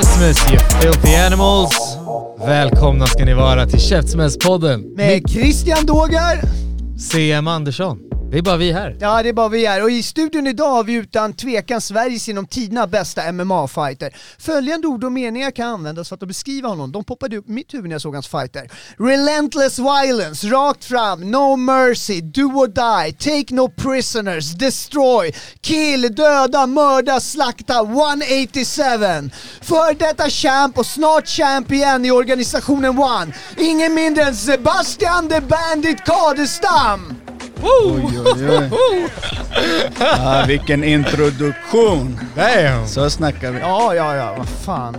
Christmas you filthy animals! Välkomna ska ni vara till Käftsmällspodden Med Christian Dågar. CM Andersson. Det är bara vi här. Ja, det är bara vi här. Och i studion idag har vi utan tvekan Sveriges genom tiderna bästa MMA-fighter. Följande ord och meningar kan användas för att beskriva honom. De poppade upp i mitt huvud när jag såg hans fighter. Relentless violence, rakt fram, no mercy, do or die, take no prisoners, destroy, kill, döda, mörda, slakta, 187. För detta champ och snart champ igen i organisationen One. Ingen mindre än Sebastian the Bandit Kadestam. Oj, oj, oj. Ja, vilken introduktion. Damn! Så snackar vi. Ja, ja, ja, vad fan.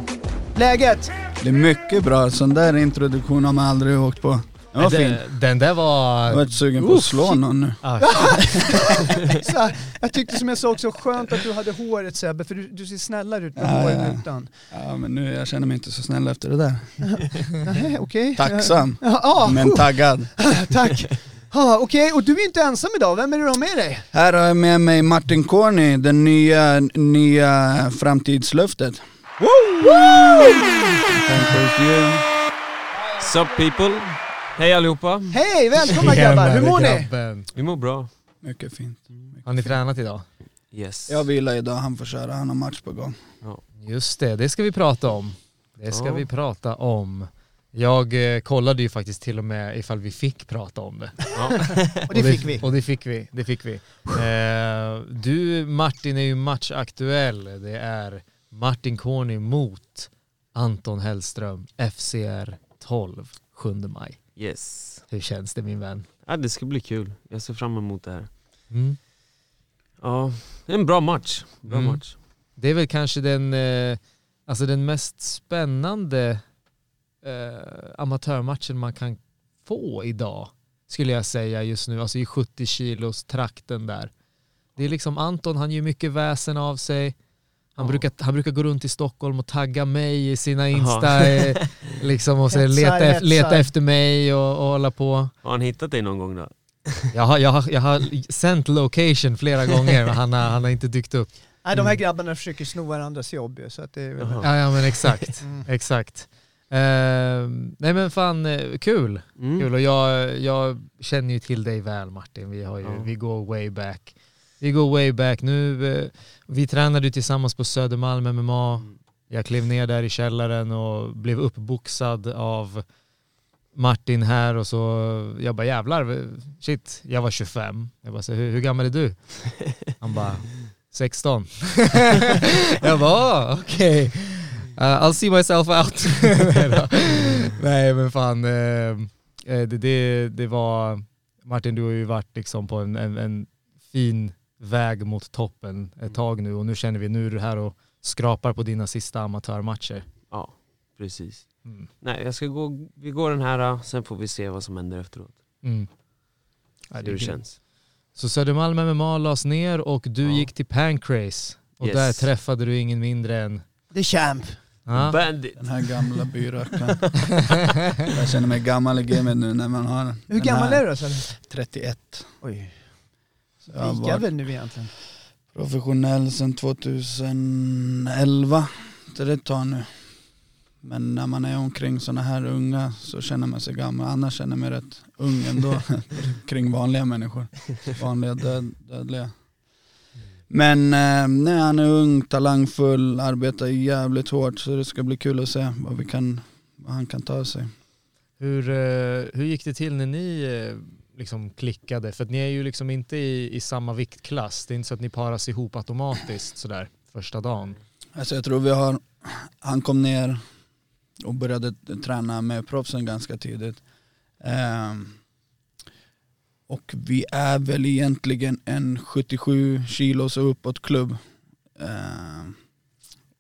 Läget? Det är mycket bra. Sån där introduktion har man aldrig åkt på. Den var fin. Den, där var... Jag var sugen på att slå någon nu. Ah, Så här, jag tyckte som jag sa också, skönt att du hade håret Sebbe, för du, du ser snällare ut med Ja, håret ja. utan. Ja men nu, jag känner mig inte så snäll efter det där. Nej, okej. Tacksam, Ja, ja, men taggad. tack. Ja, okej, och du är inte ensam idag, vem är det du har med dig? Här har jag med mig Martin Corny, den nya, nya framtidslöftet. Thank you. Sup people? Hej allihopa! Hej, välkomna grabbar, hur mår ni? Vi mår bra. Mycket fint. Har ni tränat idag? Yes. Jag vilar idag, han får köra, han har match på gång. Just det, det ska vi prata om. Det ska Ja. vi prata om. Jag eh, kollade ju faktiskt till och med ifall vi fick prata om det. Ja. Och det fick vi. Och det fick vi. Det fick vi. Eh, du Martin är ju matchaktuell. Det är Martin Corny mot Anton Hellström, FCR 12, 7 maj. Yes. Hur känns det min vän? Ja, det ska bli kul. Jag ser fram emot det här. Mm. Ja, det är en bra match. Bra Mm. match. Det är väl kanske den, eh, alltså den mest spännande eh, amatörmatchen man kan få idag, skulle jag säga just nu. Alltså i 70 kilos trakten där. Det är liksom Anton, han gör mycket väsen av sig. Han, Ja. brukar, han brukar gå runt i Stockholm och tagga mig i sina. Insta, eh, liksom och så leta, hetsar. leta efter mig och, och hålla på. Har han hittat dig någon gång då? Jag har, jag, har, jag har sänt location flera gånger men han har, han har inte dykt upp. Nej, de här grabbarna försöker sno varandras jobb ju, så att det är väl... Ja, ja men exakt. Mm. exakt. Eh, nej men fan, eh, kul. Mm. kul. Och jag, jag känner ju till dig väl Martin, vi, har ju, Ja. vi går way back. Vi går way back. Nu, eh, vi tränade ju tillsammans på Södermalm MMA. Mm. Jag klev ner där i källaren och blev uppboxad av Martin här och så, jag bara jävlar, shit, jag var 25. Jag bara, så, hur, hur gammal är du? Han bara, 16. jag bara, "Ah, okej. Uh, I'll see myself out. Nej men fan, eh, eh, det, det, det var, Martin du har ju varit liksom på en, en, en fin väg mot toppen ett tag nu och nu känner vi, nu är du här och skrapar på dina sista amatörmatcher. Ja, precis. Mm. Nej, jag ska gå, vi går den här, sen får vi se vad som händer efteråt. Mm. Ja, Hur det känns. Så Södermalm MMA lades ner och du Ja. gick till Pancrase och Yes. där träffade du ingen mindre än The Champ. Ja. Bandit! Den här gamla byrökaren. Jag känner mig gammal i gamet nu när man har den. Hur gammal är du då? Sebbe? 31. Oj, Så jag har väl nu egentligen. professionell sedan 2011. Så det tag nu. Men när man är omkring sådana här unga så känner man sig gammal. Annars känner jag mig rätt ung ändå. kring vanliga människor. Vanliga död, dödliga. Men eh, nej, han är ung, talangfull, arbetar jävligt hårt så det ska bli kul att se vad, vi kan, vad han kan ta sig. Hur, eh, hur gick det till när ni eh, liksom klickade? För att ni är ju liksom inte i, i samma viktklass. Det är inte så att ni paras ihop automatiskt sådär första dagen. Alltså jag tror vi har, han kom ner och började träna med proffsen ganska tidigt. Ehm, och vi är väl egentligen en 77 kilos och uppåt klubb. Eh,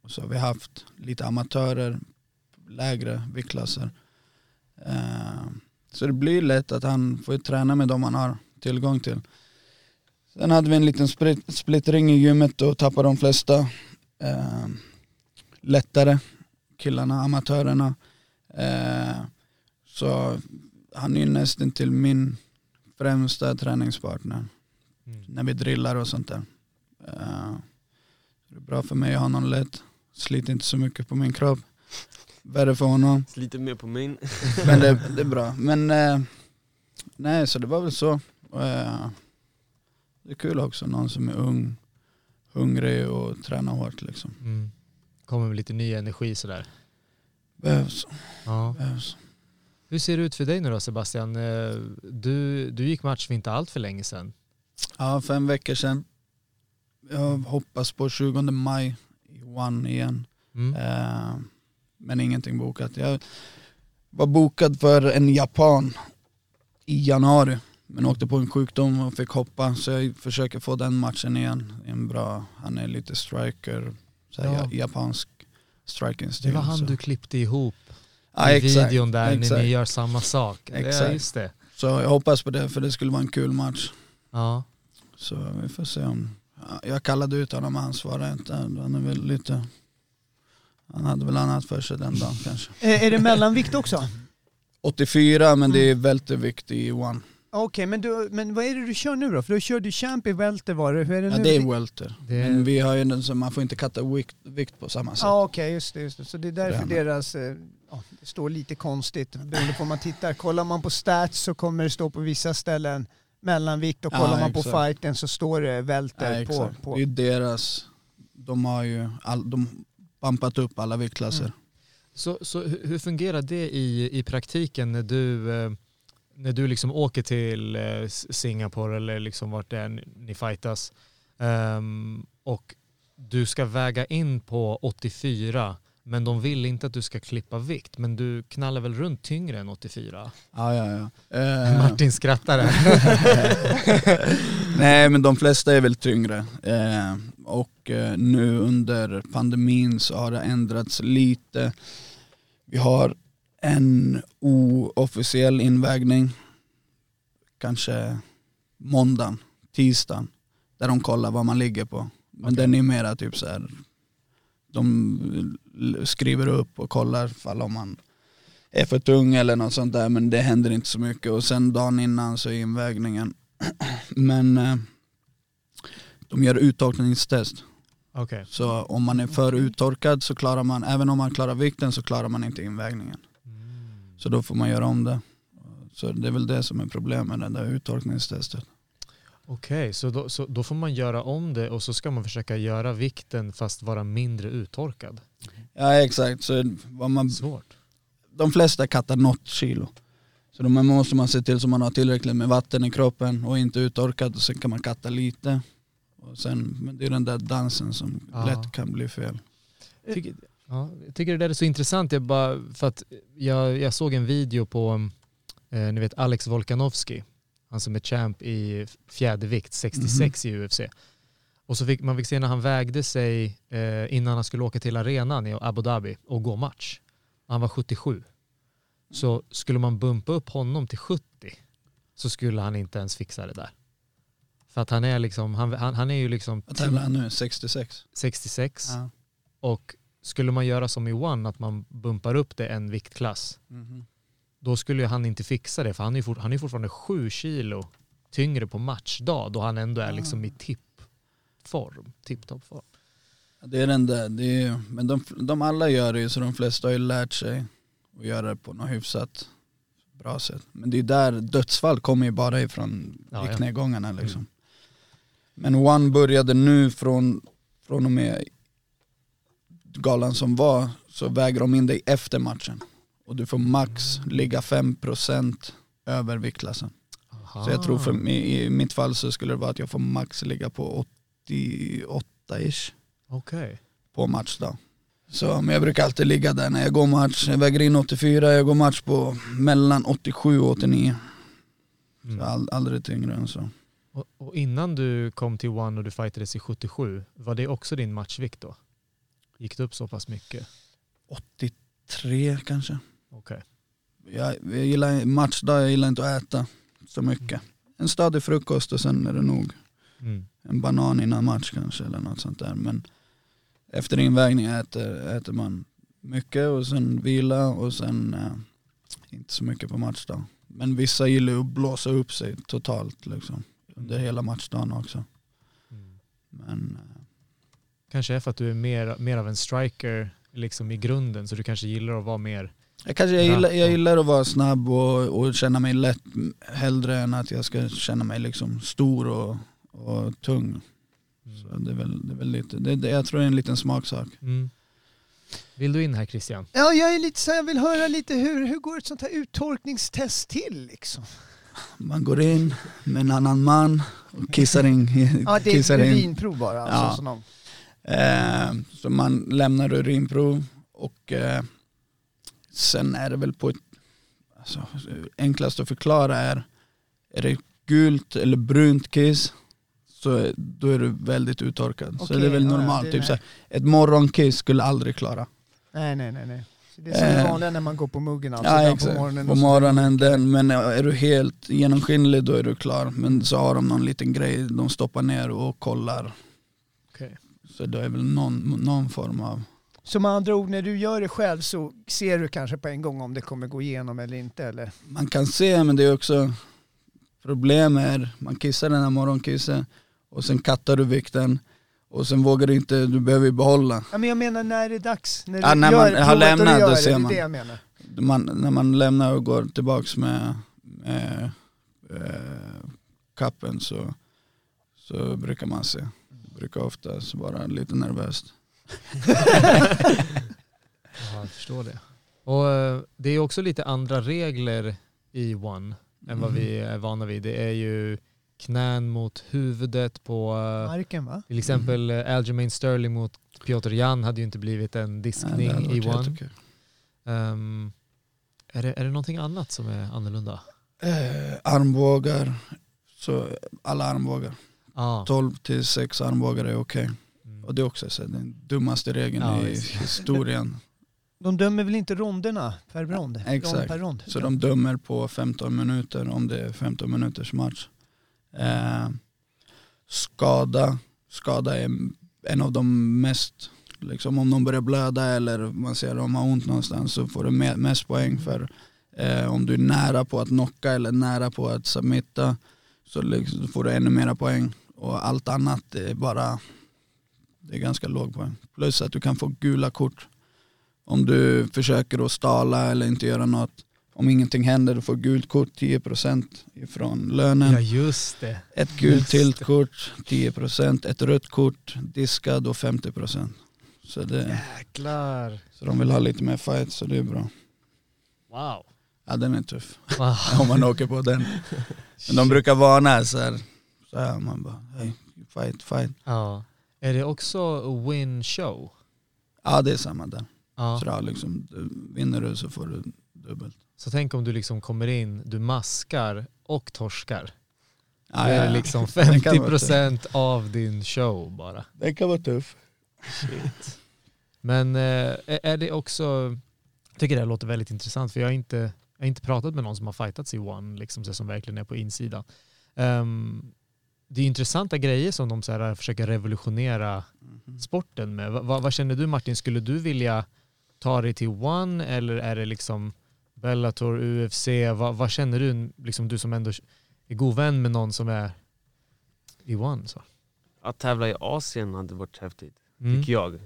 och så har vi haft lite amatörer, lägre viktklasser. Eh, så det blir lätt att han får träna med dem han har tillgång till. Sen hade vi en liten splittring i gymmet och tappade de flesta eh, lättare killarna, amatörerna. Ehm, så han är ju nästan till min främsta träningspartner Mm. när vi drillar och sånt där. Eh, det är bra för mig att ha någon lätt, sliter inte så mycket på min kropp. Värre för honom, Lite mer på min. men det, det är bra. Men eh, nej, så det var väl så. Eh, det är kul också, någon som är ung, hungrig och tränar hårt liksom. Mm. Kommer med lite ny energi sådär. Behövs, Ja. behövs. Hur ser det ut för dig nu då Sebastian? Eh, Du, du gick match för inte allt för länge sedan. Ja, fem veckor sedan. Jag hoppas på 20 maj i One igen. Mm. Eh, men ingenting bokat. Jag var bokad för en japan i januari. Men åkte på en sjukdom och fick hoppa. Så jag försöker få den matchen igen. En bra, han är lite striker, så Ja. japansk striking Det stil. var han så. du klippte ihop ja, i exakt, videon där när exakt. ni gör samma sak. Ja, Exakt. just det. Så jag hoppas på det för det skulle vara en kul match. Ja. Så vi får se om... ja, Jag kallade ut honom men han svarade inte. Han är väl lite... Han hade väl annat för sig den dagen kanske. Är det mellanvikt också? 84 men det är vältervikt i one. Okej, men, du, men vad är det du kör nu då? För du körde champ i welter var det. Hur är det Ja nu? det är welter. Det- Men vi har ju den så man får inte katta vikt, vikt på samma sätt. Ja okej, just, det, just det. Så det är därför Det är deras, eh, ja, det står lite konstigt beroende på om man tittar. Kollar man på stats så kommer det stå på vissa ställen mellanvikt och Ja, kollar man på fighten så står det välter Ja, på. på. Det är deras, de har ju all, de bampat upp alla viktklasser. Mm. Så, så hur fungerar det i, i praktiken när du, eh, när du liksom åker till eh, Singapore eller liksom vart det är ni fightas ehm, och du ska väga in på 84 men de vill inte att du ska klippa vikt men du knallar väl runt tyngre än 84? Ja, ja, ja. Eh, Martin skrattar. Nej men de flesta är väl tyngre. Eh, och eh, nu under pandemin så har det ändrats lite. Vi har en oofficiell invägning. Kanske måndagen, tisdagen. Där de kollar vad man ligger på. Men den är mera typ så här. De skriver upp och kollar fall om man är för tung eller något sånt där men det händer inte så mycket och sen dagen innan så är invägningen men eh, de gör uttorkningstest. Okej. Så om man är för uttorkad så klarar man, även om man klarar vikten så klarar man inte invägningen. Så då får man göra om det. Så det är väl det som är problemet med det där uttorkningstestet. Okej, så, då, så då får man göra om det och så ska man försöka göra vikten fast vara mindre uttorkad. Ja exakt, så vad man, Svårt. de flesta kattar något kilo. Så då måste man se till så man har tillräckligt med vatten i kroppen och inte uttorkad och sen kan man katta lite. Och sen, men det är den där dansen som Ja. lätt kan bli fel. Tycker, ja, jag tycker det där är så intressant. Jag, bara, för att jag, jag såg en video på eh, ni vet Alex Volkanovski. Han som är champ i fjädervikt, 66 i UFC. Och så fick man fick se när han vägde sig eh, innan han skulle åka till arenan i Abu Dhabi och gå match. Han var 77. Så skulle man bumpa upp honom till 70 så skulle han inte ens fixa det där. För att han är liksom, han, han, han är ju liksom Vad tävlar han nu? 66? 66 Ja. och skulle man göra som i One, att man bumpar upp det en viktklass, Mhm. Då skulle han inte fixa det för han är, fort, han är fortfarande sju kilo tyngre på matchdag då han ändå är liksom i tippform, tipptoppform. Ja, Det är den där, det är, men de, de alla gör det ju så de flesta har ju lärt sig att göra det på något hyfsat bra sätt. Men det är där dödsfall kommer ju bara ifrån Ja, ja. viktnedgångarna liksom. Men One började nu från, från och med galan som var så väger de in dig efter matchen. Och du får max ligga 5% över viktklassen. Så jag tror för mig, i mitt fall så skulle det vara att jag får max ligga på 88-ish Okej. på matchdag. Så, men jag brukar alltid ligga där när jag går match. Jag väger in 84, jag går match på mellan 87 och 89. Mm. Så all, aldrig tyngre än så. Och, och innan du kom till One och du fightades i 77, var det också din matchvikt då? Gick det upp så pass mycket? 83 kanske. Okej. Jag, jag gillar matchdag, jag gillar inte att äta så mycket. En stadig frukost och sen är det nog Mm. en banan innan match kanske eller något sånt där. Men efter invägning äter, äter man mycket och sen vila och sen eh, inte så mycket på matchdag. Men vissa gillar att blåsa upp sig totalt liksom. Under hela matchdagen också. Mm. Men eh, Kanske är för att du är mer, mer av en striker liksom i grunden, så du kanske gillar att vara mer... jag, kanske, jag, gillar, Ja. jag gillar att vara snabb och, och känna mig lätt hellre än att jag ska känna mig liksom stor och, och tung. Så det är väl, det är väl lite, det, det, jag tror det är en liten smaksak. Mm. Vill du in här Christian? Ja, jag är lite så jag vill höra lite hur, hur går ett sånt här uttorkningstest till liksom? Man går in med en annan man och kissar in. Ja, det är ett in. urinprov bara. Alltså, Ja. de- Eh, så man lämnar urinprov och eh, sen är det väl på ett, alltså, enklast att förklara är, är det gult eller brunt kiss så då är du väldigt uttorkad. så Okej, det är väl ja, ja, normalt. är typ så här, ett morgonkiss skulle aldrig klara. Nej, nej, nej. nej. Så det är som Eh. vanliga när man går på muggen alltså, ja, exakt. på morgonen. på så- morgonen den, men är du helt genomskinlig då är du klar. Men så har de någon liten grej de stoppar ner och kollar. Okej. Så det är väl någon, någon form av Så med andra ord, när du gör det själv så ser du kanske på en gång om det kommer gå igenom eller inte? Eller? man kan se men det är också problem är man kissar den här morgonkissen och sen kattar du vikten och sen vågar du inte, du behöver ju behålla. Ja, men jag menar när det är dags. När, Ja, du när gör man har lämnat, gör då ser det man. det jag menar. Man, när man lämnar och går tillbaks med, med eh, kappen så, så brukar man se. Det brukar oftast vara lite nervöst. Ja, jag förstår det. Och eh, det är också lite andra regler i One än vad vi är vana vid. Det är ju knän mot huvudet på eh, Marken va? till exempel eh, Aljamain Sterling mot Piotr Jan hade ju inte blivit en Nej, diskning hade i One. Ehm, är, det, är det någonting annat som är annorlunda? Eh, armbågar, så alla armbågar. Ja. 12 till 6 armbågar är okej. Mm. Och det är också så, den dummaste regeln Ja, i historien. De dömer väl inte ronderna per rond? exakt. Rond per rond. Så de dömer på 15 minuter om det är 15 minuters match. Eh, skada, skada är en av de mest, liksom om de börjar blöda eller man ser att de har ont någonstans så får du me- mest poäng för eh, om du är nära på att knocka eller nära på att submitta så liksom får du ännu mera poäng och allt annat är bara det är ganska låg poäng. Plus att du kan få gula kort om du försöker att stala eller inte göra något. Om ingenting händer du får gult kort 10% ifrån lönen. ja, just det. Ett gult till kort 10%, ett rött kort diskad och 50%. Så, det, Jäklar. så de vill ha lite mer fight så det är bra. Wow. Ja den är tuff wow. om man åker på den. Men de brukar varna så här, så här man bara hey, fight, fight. Ja. Är det också win show? Ja det är samma där. Ja. Så då, liksom, du, vinner du så får du dubbelt. Så tänk om du liksom kommer in, du maskar och torskar. Ja, det är ja, liksom Det kan vara 50% av din show bara. Det kan vara tuff. Shit. Men eh, är det också, jag tycker det här låter väldigt intressant för jag har inte, jag har inte pratat med någon som har fightats i One, liksom, som verkligen är på insidan. Ehm, det är intressanta grejer som de så här, försöker revolutionera sporten med. Va, va, vad känner du Martin, skulle du vilja ta dig till One eller är det liksom Bellator, UFC, vad, vad känner du, liksom du som ändå är god vän med någon som är i One? Så? Att tävla i Asien hade varit häftigt, Mm. tycker jag.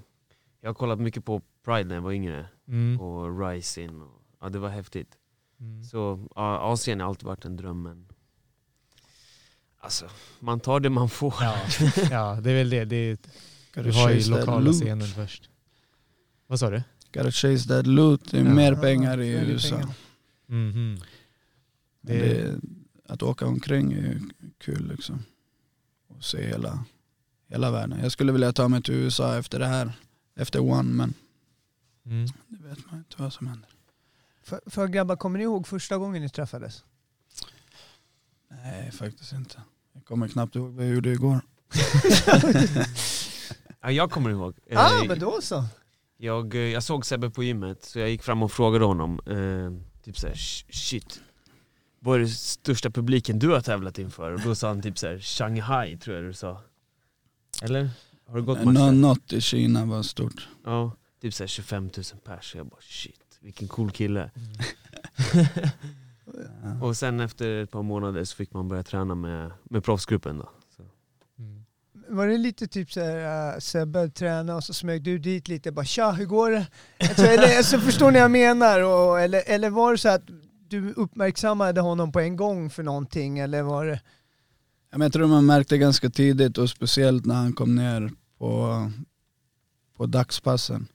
Jag har kollat mycket på Pride när jag var yngre, Mm. och Rising, och, ja det var häftigt. Mm. Så ja, Asien har alltid varit en dröm men Alltså, man tar det man får. Ja, ja, det är väl det. det är, du har ju lokala scenen först. Vad sa du? Gotta chase that loot. Det är Ja. mer pengar i USA. pengar. Mhm. Men Det- Det, att åka omkring är ju kul liksom. Och se hela, hela världen. Jag skulle vilja ta mig till USA efter det här, efter One men Mm. Det vet man inte vad som händer. För, för grabbar, kommer ni ihåg första gången ni träffades? Nej, faktiskt inte. Kommer knappt ihåg vad jag gjorde igår. Ja, jag kommer ihåg. Ja, ah, Eh, men då så. Jag, eh, jag såg Sebbe på gymmet, så jag gick fram och frågade honom, eh, typ såhär, "Sh- shit, vad är det största publiken du har tävlat inför? Och då sa han typ såhär, Shanghai tror jag du sa. Eller? Har du gått matcher? något i Kina var stort. Ja, typ såhär 25 000 pers. Jag bara shit, vilken cool kille. Ja. Och sen efter ett par månader så fick man börja träna med, med proffsgruppen då. Så. Mm. Var det lite typ såhär, uh, Sebbe träna och så smög du dit lite, bara tja hur går det? Alltså, eller, alltså, förstår ni vad jag menar? Och, eller, eller var det så att du uppmärksammade honom på en gång för någonting? Eller var det... Jag tror man märkte ganska tidigt och speciellt när han kom ner på, på dagspassen.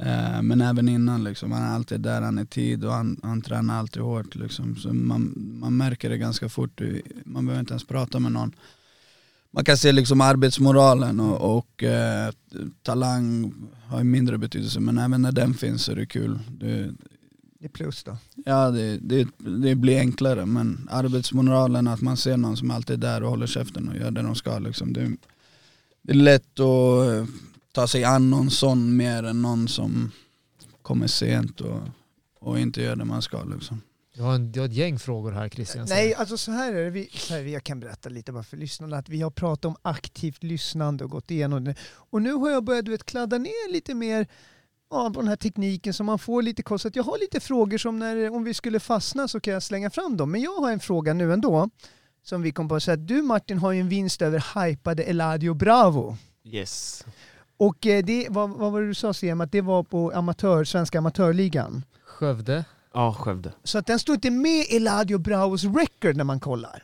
Eh, men även innan liksom, han är alltid där, han är tid och han, han tränar alltid hårt. Liksom. Så man, man märker det ganska fort, man behöver inte ens prata med någon. Man kan se liksom arbetsmoralen och, och eh, talang har mindre betydelse men även när den finns så är det kul. Det, Det är plus då. Ja det, det, det blir enklare men arbetsmoralen, att man ser någon som alltid är där och håller käften och gör det de ska. Liksom. Det, det är lätt att ta sig an någon sån mer än någon som kommer sent och, och inte gör det man ska. Liksom. Du, har en, du har ett gäng frågor här Christian. Nej, alltså så här är det. Vi, så här, jag kan berätta lite bara för lyssnarna att vi har pratat om aktivt lyssnande och gått igenom det. Och nu har jag börjat du vet, kladda ner lite mer ja, på den här tekniken så man får lite koll. Så jag har lite frågor som när, om vi skulle fastna så kan jag slänga fram dem. Men jag har en fråga nu ändå som vi kom på att säga att du Martin har ju en vinst över hypade Eladio Bravo. Yes. Och eh, det, vad, vad var det du sa Siem, att det var på amatör, svenska amatörligan? Skövde. Ja, Skövde. Så att den står inte med i Eladio Bravos record när man kollar.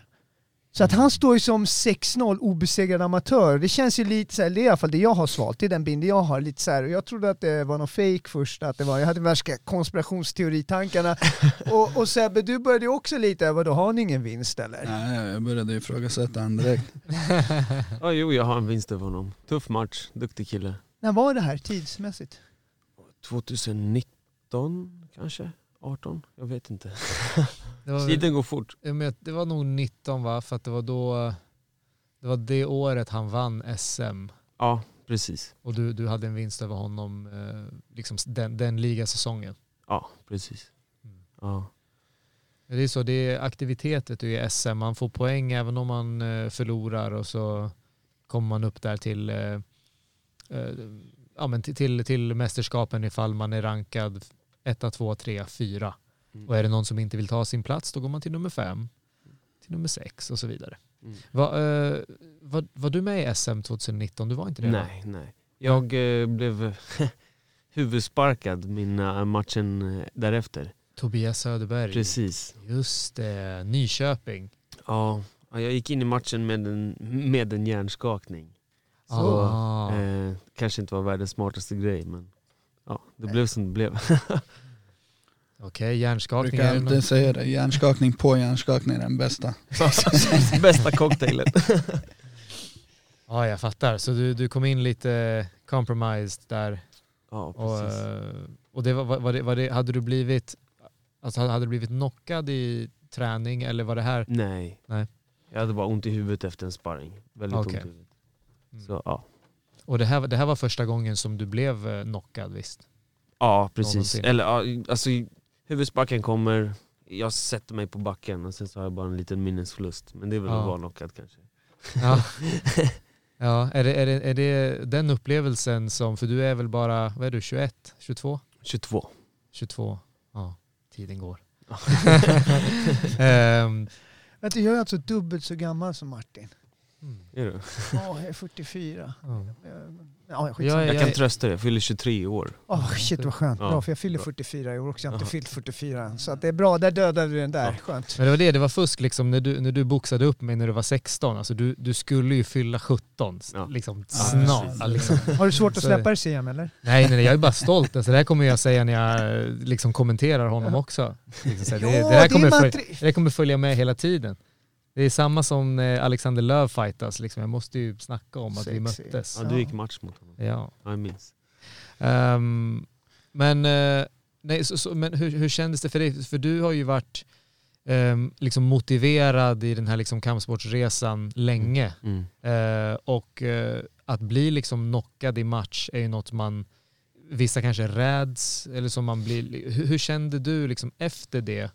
Så att han står ju som 6-0 obesegrad amatör. Det känns ju lite så här, det är i alla fall det jag har svalt, det är den bilden jag har. Lite så här. Och jag trodde att det var någon fake först, att det var, jag hade värsta konspirationsteoritankarna. och, och Sebbe, du började ju också lite, vadå har ni ingen vinst eller? Nej, jag började ifrågasätta han direkt. Ja, jo, jag har en vinst över honom. Tuff match, duktig kille. När var det här tidsmässigt? 2019 kanske? 18? Jag vet inte. Det var, Tiden går fort. vet, det var nog 19 va? För att det var då, det var det året han vann SM. Ja, precis. Och du, du hade en vinst över honom eh, liksom den, den ligasäsongen. Ja, precis. Mm. Ja. Det är så, det är aktivitetet i SM. Man får poäng även om man eh, förlorar och så kommer man upp där till, eh, ja, men till, till, till mästerskapen ifall man är rankad 1, 2, 3, 4. Mm. Och är det någon som inte vill ta sin plats då går man till nummer 5, till nummer 6 och så vidare. Mm. Va, eh, var, var du med i SM 2019? Du var inte det? va? Nej, nej. Jag eh, blev huvudsparkad min eh, matchen eh, därefter. Tobias Söderberg. Precis. Just det, Nyköping. Ja, ja, jag gick in i matchen med en, med en hjärnskakning. Så, Ah. eh, kanske inte var världens smartaste grej men ja, det blev som det blev. Okej, Jag hjärnskakning. brukar alltid säga det, hjärnskakning på hjärnskakning är den bästa. Bästa cocktailen. Ja, jag fattar. Så du, du kom in lite compromised där. Ja, Och, precis. eh, och det var, var, det, var det, hade du blivit alltså hade du blivit knockad i träning eller var det här? Nej. Nej. Jag hade bara ont i huvudet efter en sparring. Väldigt Okej. ont i huvudet. Mm. Så ja. Och det här, det här var första gången som du blev eh, knockad visst? Ja, precis. Någonsin. Eller alltså huvudsparken kommer, jag sätter mig på backen och sen så har jag bara en liten minnesförlust. Men det är väl Ja. knockad kanske. Ja. ja, är det, är, det, är det den upplevelsen som, för du är väl bara, vad är du, 21, 22? 22. 22, ja, tiden går. Vet du, jag är alltså dubbelt så gammal som Martin. Mm, Är du? Ja, jag är 44. ja. Ja, Jag Jag kan trösta dig, jag fyller 23 i år. Åh shit vad skönt. Ja, Bra, för jag fyller bra. 44 i år också. Jag har inte fyllt 44 än. Så att det är bra, där dödade du den där. Ja. Skönt. Men det var det, det var fusk liksom när du, när du boxade upp mig när du var 16. Alltså du, du skulle ju fylla 17 Ja. liksom snart. liksom. Har du svårt att släppa det CM eller? Nej, nej, nej, jag är bara stolt. Alltså, det här kommer jag säga när jag liksom kommenterar honom också. Liksom så här, det, det, här det kommer följa, det här kommer följa med hela tiden. Det är samma som när Alexander Löv fightas. Liksom. Jag måste ju snacka om att vi Sexy. möttes. Ja, du gick match mot honom. Ja. Ja, jag minns. Ehm, Men, eh, nej, så, så, men hur, hur kändes det för dig? För du har ju varit ehm, liksom motiverad i den här liksom kampsportsresan länge. Mm. Eh, och eh, att bli liksom knockad i match är ju något man, vissa kanske räds, eller som man blir, hur, hur kände du liksom efter det?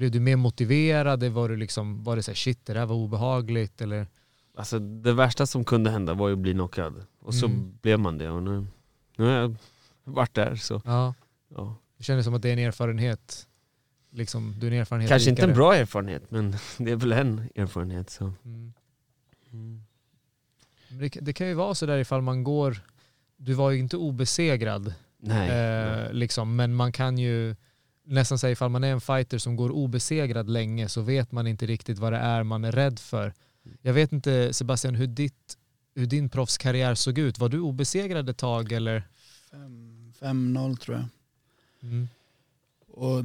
Blev du mer motiverad? Var, du liksom, var det så här, shit det där var obehagligt? Eller? Alltså det värsta som kunde hända var ju att bli knockad. Och så Mm. blev man det och nu, nu har jag varit där så Ja, ja. det kändes som att det är en erfarenhet. Liksom, du är en erfarenhet Kanske inte en rikare. bra erfarenhet men det är väl en erfarenhet så. Mm. Mm. Det, det kan ju vara så där ifall man går, du var ju inte obesegrad, Nej. eh, liksom, men man kan ju nästan säga ifall man är en fighter som går obesegrad länge så vet man inte riktigt vad det är man är rädd för. Jag vet inte Sebastian hur, ditt, hur din proffskarriär såg ut. Var du obesegrad ett tag eller? Fem- 5-0 tror jag. Mm. Och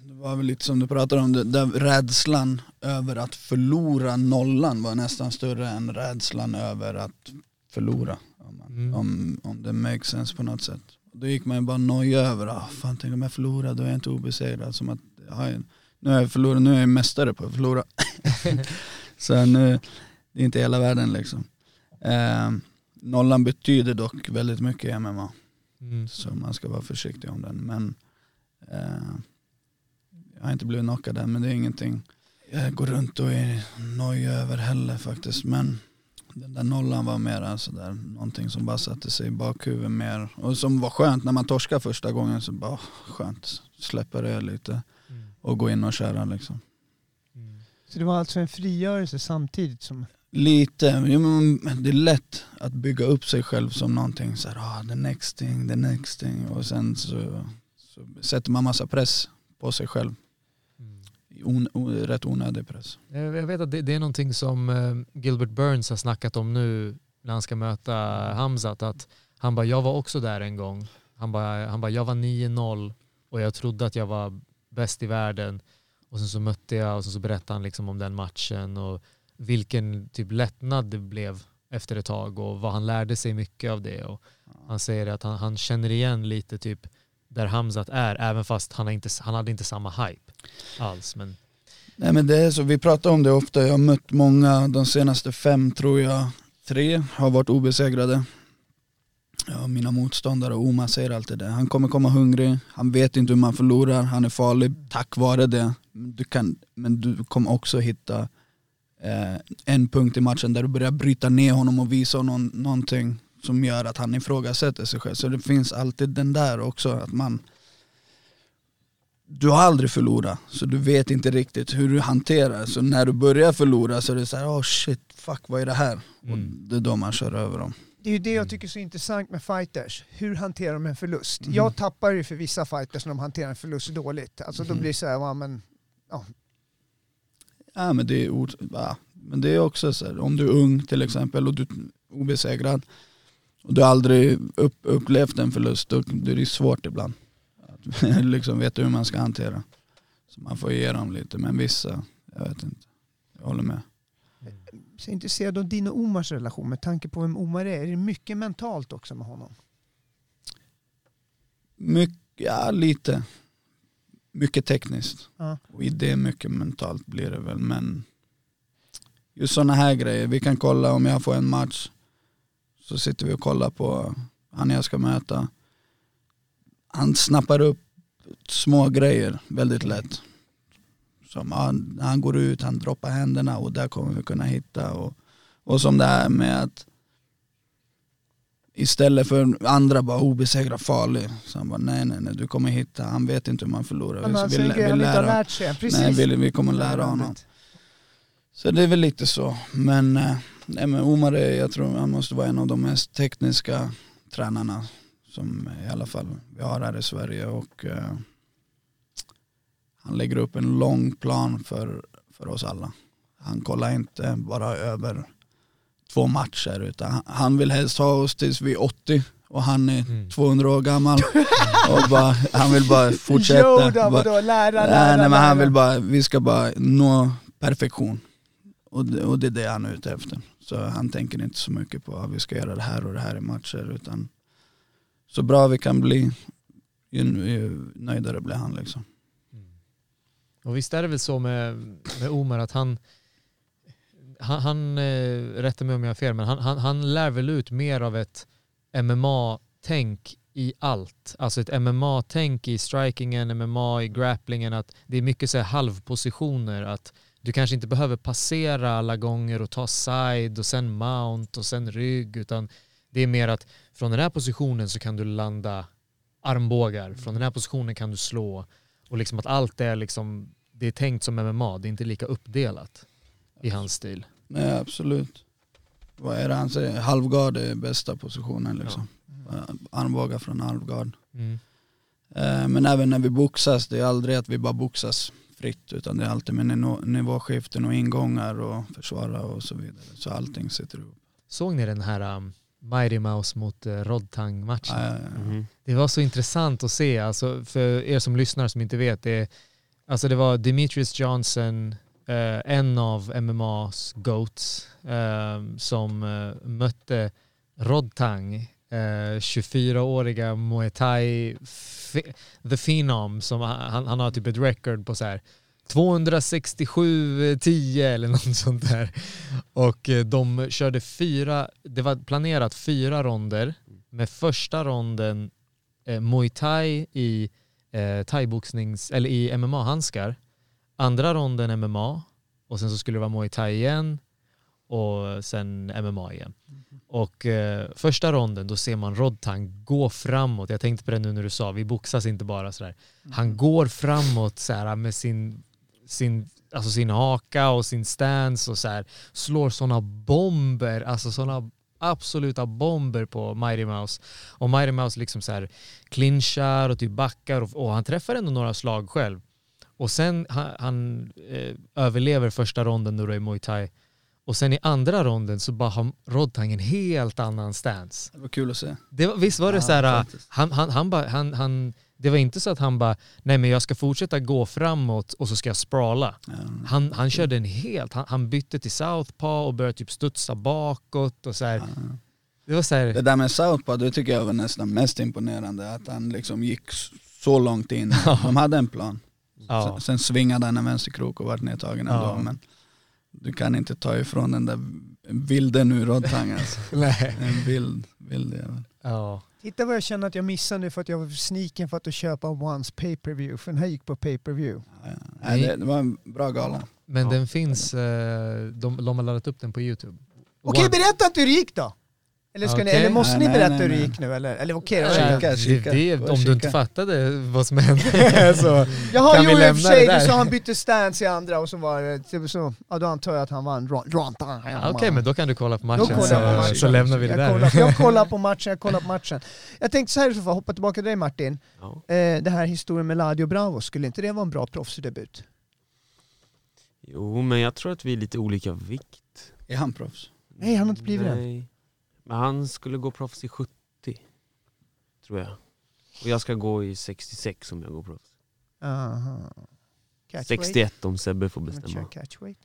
det var väl lite som du pratade om, där rädslan över att förlora nollan var nästan större än rädslan över att förlora. Om, man, Mm. om, om det makes sense på något sätt. Då gick man ju bara noja över, ah, fan tänk om jag förlorar, då är jag inte obesegrad. Som att, ju- nu har jag förlorat, nu är jag mästare på att förlora. Så nu, det är inte hela världen liksom. Eh, nollan betyder dock väldigt mycket i MMA. Mm. Så man ska vara försiktig om den. Men eh, jag har inte blivit knockad än men det är ingenting jag går runt och är nöjd över heller faktiskt. Men den där nollan var mer sådär, någonting som bara satte sig i bakhuvudet mer. Och som var skönt när man torskade första gången så bara oh, skönt, släppa det lite Mm. och gå in och köra liksom. Mm. Så det var alltså en frigörelse samtidigt som... Lite, jo, men det är lätt att bygga upp sig själv som någonting så här, ah, the next thing, the next thing och sen så, så sätter man massa press på sig själv. On, o, rätt onödig press. Jag jag vet att det, det är någonting som eh, Gilbert Burns har snackat om nu när han ska möta Hamzat. Att han bara, jag var också där en gång. Han bara, han bara jag var 9-0 och jag trodde att jag var bäst i världen. Och sen så mötte jag och sen så berättade han liksom om den matchen och vilken typ lättnad det blev efter ett tag och vad han lärde sig mycket av det. Och han säger att han, han känner igen lite typ där Hamzat är, även fast han, inte, han hade inte samma hype alls. Men Nej men det är så, vi pratar om det ofta, jag har mött många, de senaste fem tror jag, tre har varit obesegrade. Ja, mina motståndare, Oma säger alltid det, han kommer komma hungrig, han vet inte hur man förlorar, han är farlig tack vare det. Du kan, men du kommer också hitta eh, en punkt i matchen där du börjar bryta ner honom och visa honom någonting som gör att han ifrågasätter sig själv. Så det finns alltid den där också, att man du har aldrig förlorat, så du vet inte riktigt hur du hanterar. Så när du börjar förlora så är det så här, oh shit, fuck vad är det här? Mm. Och det är då man kör över dem. Det är ju det jag tycker är så intressant med fighters. Hur hanterar de en förlust? Mhm. Jag tappar ju för vissa fighters när de hanterar en förlust dåligt. Alltså då Mhm. blir det så här, ja, men Ja men det är, ord, ja, men det är också så här, om du är ung till exempel och du är obesegrad och du har aldrig upp, upplevt en förlust, då då är det svårt ibland. Att liksom veta hur man ska hantera. Så man får ge dem lite, men vissa, jag vet inte. Jag håller med. så är jag intresserad av din och Omars relation med tanke på vem Omar är. Är det mycket mentalt också med honom? Mycket, ja lite. Mycket tekniskt. Ja. Och i det mycket mentalt blir det väl. Men just sådana här grejer. Vi kan kolla om jag får en match. Så sitter vi och kollar på han jag ska möta. Han snappar upp små grejer väldigt lätt. Som han, han går ut, han droppar händerna och där kommer vi kunna hitta. Och, och som det här med att istället för andra bara obesegrad farlig. Så han bara nej nej nej du kommer hitta, han vet inte hur man förlorar. Men han vi vi har lär- lärt sig. Precis. Nej, vi, vi kommer lära honom. Så det är väl lite så. Men, eh, nej, men Omar är, jag tror han måste vara en av de mest tekniska tränarna som i alla fall vi har här i Sverige. Och eh, han lägger upp en lång plan för, för oss alla. Han kollar inte bara över två matcher utan han- vill helst ha oss tills vi är 80 och han är Mm. 200 år gammal. och bara, han vill bara fortsätta. Yoda, Bara- vadå? Lära, lära, Nej, men han vill bara, vi ska bara nå perfektion. Och det, och det är det han är ute efter. Så han tänker inte så mycket på att vi ska göra det här och det här i matcher utan så bra vi kan bli, ju, ju nöjdare blir han liksom. Mm. Och visst är det väl så med, med Omar att han, han, han eh, rätta mig om jag har fel, men han, han, han lär väl ut mer av ett MMA-tänk i allt. Alltså ett MMA-tänk i strikingen, MMA i grapplingen, att det är mycket så här halvpositioner, att du kanske inte behöver passera alla gånger och ta side och sen mount och sen rygg, utan det är mer att från den här positionen så kan du landa armbågar, från den här positionen kan du slå och liksom att allt är liksom, det är tänkt som MMA, det är inte lika uppdelat i hans stil. Nej absolut. Vad är det han säger? Halvgard är bästa positionen liksom. Eh, Armbågar från halvgard. Mm. Eh, Men även när vi boxas, det är aldrig att vi bara boxas fritt utan det är alltid med nivå- nivåskiften och ingångar och försvara och så vidare. Så allting sitter ihop. Såg ni den här um, Mighty Mouse mot uh, Rodtang-matchen? Ja, ja, ja. Mhm. Det var så intressant att se, alltså, för er som lyssnar som inte vet, det, alltså det var Demetrius Johnson, eh, en av MMAs GOATs, eh, som eh, mötte Rodtang, eh, 24-åriga muay thai, the phenom, som han, han har typ ett record på så här 267-10 eller något sånt där. Och eh, de körde fyra, det var planerat fyra ronder med första ronden eh, muay thai i eh, thaiboxnings, eller i MMA-handskar. Andra ronden MMA och sen så skulle det vara muay thai igen och sen MMA igen. Och eh, första ronden då ser man Rodtang gå framåt. Jag tänkte på det nu när du sa, vi boxas inte bara sådär. Han går framåt så här, med sin, sin, alltså sin haka och sin stance och så här, slår sådana bomber, alltså sådana absoluta bomber på Mighty Mouse. Och Mighty Mouse liksom så här clinchar och typ backar och, och han träffar ändå några slag själv. Och sen han, han eh, överlever första ronden då är Muay Thai. Och sen i andra ronden så bara har Rodtang en helt annan stance. Det var kul att se. Det var, visst var det Ja, så här, faktiskt. han, han, han, bara, han, han, det var inte så att han bara, nej men jag ska fortsätta gå framåt och så ska jag sprawla. Ja. Han, han körde en helt, han, han bytte till southpaw och började typ studsa bakåt och så här. Det var så här, Det där med Southpaw, det tycker jag var nästan mest imponerande. Att han liksom gick så långt in. De hade en plan. ja. Sen, sen svingade han en vänsterkrok och vart nedtagen ändå. Ja. Men du kan inte ta ifrån den där vilden ur Rodtang alltså. En vild, vild jävel. Ja. Titta vad jag känner att jag missade nu för att jag var sniken för att köpa Once pay-per-view. För den här gick på pay-per-view. Ja, ja. Nej, det, det var en bra gala. Men Ja. den finns, eh, de, de har laddat upp den på YouTube. Okej, berätta inte hur det gick då! Eller, ska ni, Okej. eller måste Nej, ni nej, berätta nej, hur det nej. gick nu? Eller, eller okej, det var Kika, kika. det, om du inte fattade vad som hände så Jaha, kan jo vi i och lämna för sig, det du där. sa han bytte stance i andra och så var det, typ så, ja då antar jag att han vann. Okej, men då kan du kolla på matchen så, jag på matchen. så lämnar vi det jag där. Kollar, jag kollar på matchen, jag kollar på matchen. Jag tänkte så här, så får jag hoppa tillbaka till dig Martin. Ja. Eh, det här historien med Ladio Bravo, skulle inte det vara en bra proffsdebut? Jo, men jag tror att vi är lite olika vikt. Är han proffs? Nej, han har inte blivit det. Men han skulle gå proffs i 70, tror jag. Och jag ska gå i 66 om jag går proffs. Aha. Catchweight? 61 om Sebbe får bestämma. Catchweight?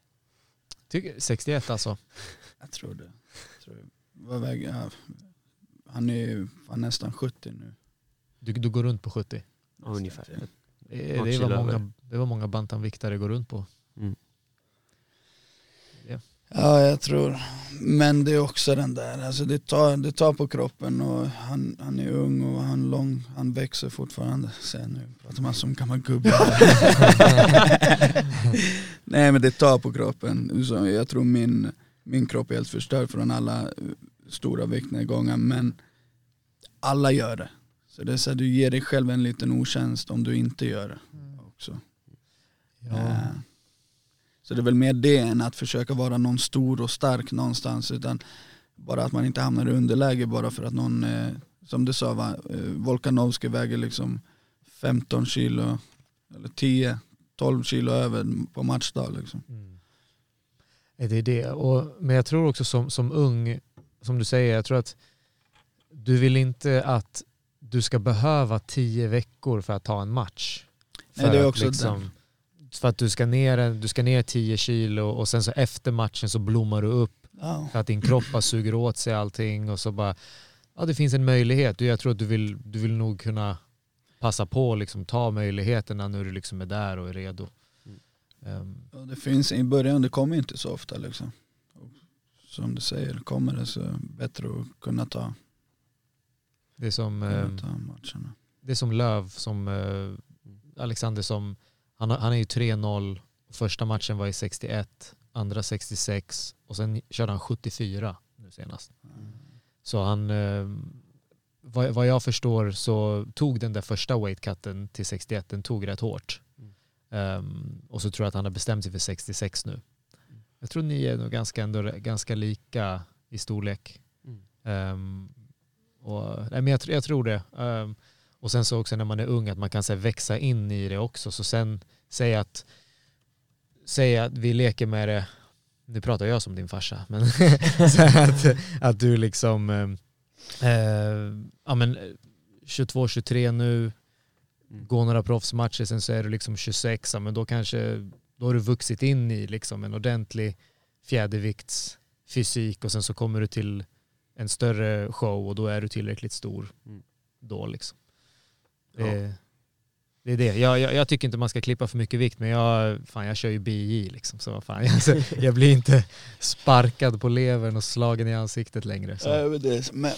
Tycker- 61 alltså. Jag tror det. Jag tror det. Vad väger, ja, han är ju nästan 70 nu. Du, du går runt på 70. Ja, ungefär. Något Det var många, det var många bantamviktare går runt på. Ja, jag tror. Men det är också den där, alltså det tar, det tar på kroppen och han, han är ung och han, lång, han växer fortfarande. Sen nu pratar man som gammal gubbe. Nej men det tar på kroppen. Så jag tror min, min kropp är helt förstörd från alla eh, stora viktnedgångar men alla gör det. Så det är så här, du ger dig själv en liten otjänst om du inte gör det också. Ja. Eh, Så det är väl mer det än att försöka vara någon stor och stark någonstans utan bara att man inte hamnar i underläge bara för att någon, eh, som du sa va, eh, Volkanovski väger liksom 15 kilo eller 10, 12 kilo över på matchdag liksom. Mm. Det är det. Och, men jag tror också som, som ung, som du säger, jag tror att du vill inte att du ska behöva tio veckor för att ta en match. Nej, För det är också liksom, För att du ska, ner, du ska ner 10 kilo och sen så efter matchen så blommar du upp Ja. för att din kropp bara suger åt sig allting och så bara, ja det finns en möjlighet. Och Jag tror att du vill, du vill nog kunna passa på och liksom ta möjligheterna när du liksom är där och är redo. Mm. Ja, det finns i början, det kommer inte så ofta liksom. Och som du säger, kommer det så är det bättre att kunna ta, det är som ta matcherna. det är som Löv, som eh, Alexander som, han, han är ju 3-0, första matchen var i 61, andra 66 och sen körde han 74 nu senast. Så han, eh, vad, vad jag förstår så tog den där första weightcutten till 61, den tog rätt hårt. Mm. Um, och så tror jag att han har bestämt sig för 66 nu. Jag tror ni är nog ganska, ändå, ganska lika i storlek. Mm. Och, nej, men jag, jag tror det. Um, och sen så också när man är ung att man kan så här, växa in i det också. Så sen säga att, säga att vi leker med det, nu pratar jag som din farsa, men att, att du liksom, ehm, eh, ja men 22-23 nu, Mm. gå några proffsmatcher, sen så är du liksom 26, ja, men då kanske, då har du vuxit in i liksom en ordentlig fjäderviktsfysik och sen så kommer du till en större show och då är du tillräckligt stor Mm. då liksom. Ja. Det, det är det. Jag, jag, jag tycker inte man ska klippa för mycket vikt men jag, fan, jag kör ju BJ liksom. Så fan, alltså, jag blir inte sparkad på levern och slagen i ansiktet längre. Så. Ja, det, men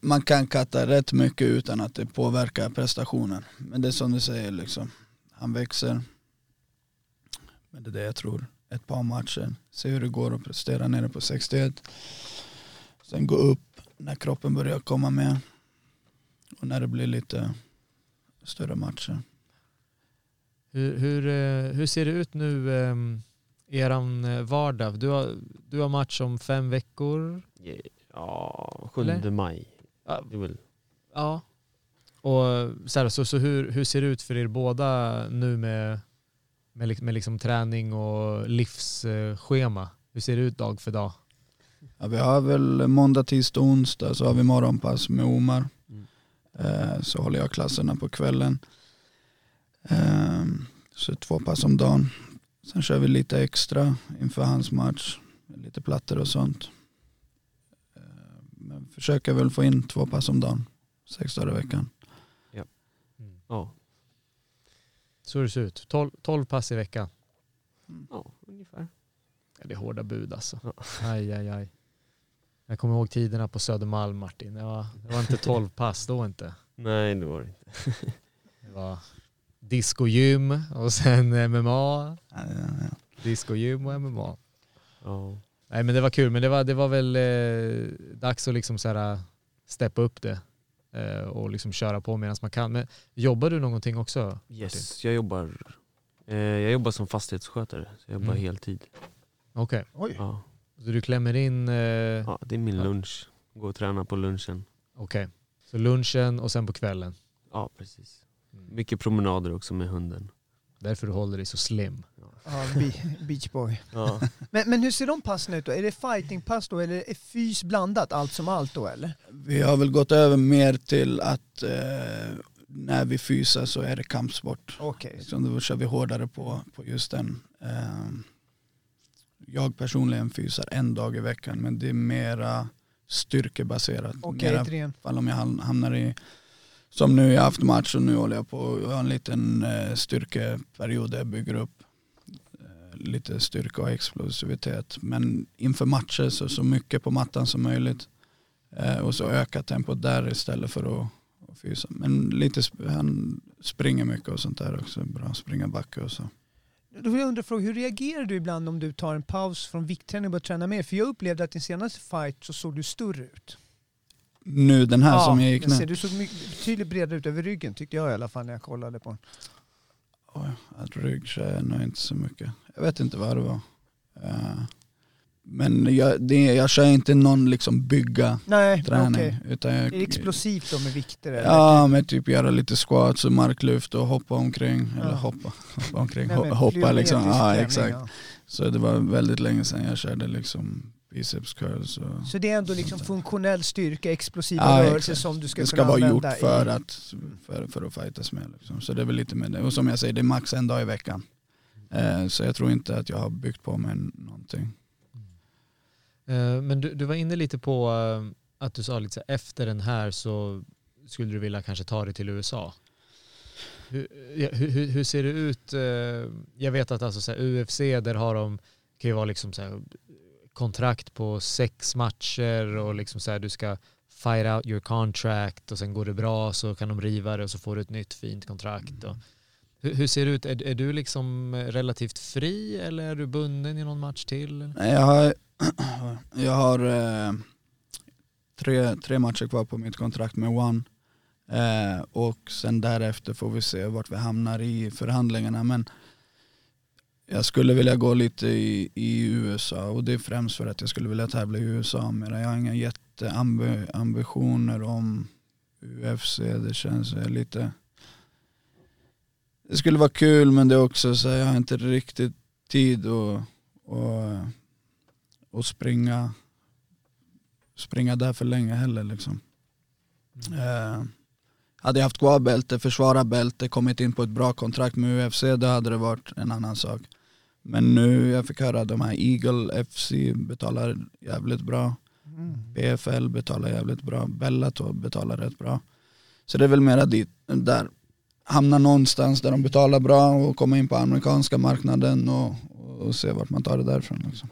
man kan katta rätt mycket utan att det påverkar prestationen. Men det är som du säger, liksom, han växer. Men det är det jag tror. Ett par matcher, se hur det går att prestera nere på 61. Sen gå upp när kroppen börjar komma med. Och när det blir lite större matcher. Hur, hur, eh, hur ser det ut nu, um, eran eh, vardag? Du har, du har match om fem veckor. Ja, 7 Eller? maj. Ja. Det är väl Ja. Och så, här, så, så hur, hur ser det ut för er båda nu med, med, med liksom träning och livsschema? Hur ser det ut dag för dag? Ja, vi har väl måndag, tisdag, onsdag så har vi morgonpass med Omar. Mm. Eh, så håller jag klasserna på kvällen. Eh, så två pass om dagen. Sen kör vi lite extra inför hans match. Lite plattor och sånt. Eh, men försöker väl få in två pass om dagen. Sex dagar i veckan. Ja, Så det ser ut. 12, 12 pass i veckan. ja ungefär. Ja, det är hårda bud alltså. Ja. Aj, aj, aj. Jag kommer ihåg tiderna på Södermalm Martin. Det var, det var inte 12 pass då inte. Nej, det var det inte. Det var discogym och sen MMA. Ja, ja, ja. Discogym och MMA. Ja. Nej men det var kul, men det var, det var väl eh, dags att liksom så här, steppa upp det eh, och liksom köra på medan man kan. Men jobbar du någonting också? Yes, jag jobbar, eh, jag jobbar som fastighetsskötare. Så jag jobbar Mm. heltid. Okej, Oj. Ja. Så du klämmer in, eh, ja, det är min Ja. lunch. Gå och träna på lunchen. okej. Så lunchen och sen på kvällen. Ja, precis. Mm. Mycket promenader också med hunden. Därför du håller dig så slim. Ja, be- beachboy. Ja. Men, men hur ser de passen ut då? Är det fightingpass då eller är fys blandat allt som allt då eller? Vi har väl gått över mer till att eh, när vi fysar så är det kampsport. Okej. Liksom då kör vi hårdare på, på just den. Eh, jag personligen fysar en dag i veckan men det är mera styrkebaserat. Okej, Adrian. fall om jag ham- hamnar i, som nu jag har haft match och nu håller jag på att ha en liten eh, styrkeperiod där jag bygger upp eh, lite styrka och explosivitet. Men inför matcher så, så mycket på mattan som möjligt. Eh, och så öka tempot där istället för att, att fysa. Men lite, han springer mycket och sånt där också. Bra springa backe och så. Då vill jag undra, fråga, hur reagerar du ibland om du tar en paus från viktträning och börjar träna mer? För jag upplevde att din senaste fight så såg du större ut. Nu den här som jag gick ser, nu. du såg betydligt bredare ut över ryggen tyckte jag i alla fall när jag kollade på den. Oj, att rygg jag nog inte så mycket. Jag vet inte vad det var. Eh, men jag, det, jag kör inte någon liksom bygga Nej, träning. okej. Utan jag, Är det explosivt då med vikter? eller? Ja, men typ göra lite squats och marklyft och hoppa omkring. Ja. Eller hoppa, hoppa omkring, Nej, men ho- hoppa liksom. Ja, exakt. ja. Så det var väldigt länge sedan jag körde liksom biceps curls. Och Så det är ändå liksom funktionell styrka, explosiva Ja, rörelser som du ska det ska kunna vara gjort använda för i... att, för, för att fightas med. Liksom. Så det är väl lite med det. Och som jag säger, det är max en dag i veckan. Eh, så jag tror inte att jag har byggt på mig någonting. Eh, men du, du var inne lite på eh, att du sa lite så efter den här så skulle du vilja kanske ta dig till USA. Hur, hur, hur- ser det ut? Eh, jag vet att alltså så här, UFC, där har de, kan ju vara liksom så här, kontrakt på sex matcher och liksom så här, du ska fight out your contract och sen går det bra så kan de riva det och så får du ett nytt fint kontrakt. Och, mm hur, hur ser det ut? Är, är du liksom eh, relativt fri eller är du bunden i någon match till? Nej, jag har, jag har eh, tre, tre matcher kvar på mitt kontrakt med One. Eh, och sen därefter får vi se vart vi hamnar i förhandlingarna. Men jag skulle vilja gå lite i, i USA och det är främst för att jag skulle vilja tävla i USA. Men jag har inga jätteambitioner om UFC. Det känns lite... Det skulle vara kul men det är också så här, jag har inte riktigt tid och, och, och springa, springa där för länge heller. Liksom. Eh, hade jag haft kvar bälte, försvara bälte, kommit in på ett bra kontrakt med UFC, då hade det varit en annan sak. Men nu, jag fick höra att de här Eagle FC betalar jävligt bra. PFL betalar jävligt bra. Bellator betalar rätt bra. Så det är väl mera dit, där. Hamna någonstans där de betalar bra och komma in på amerikanska marknaden och, och se vart man tar det därifrån. Liksom.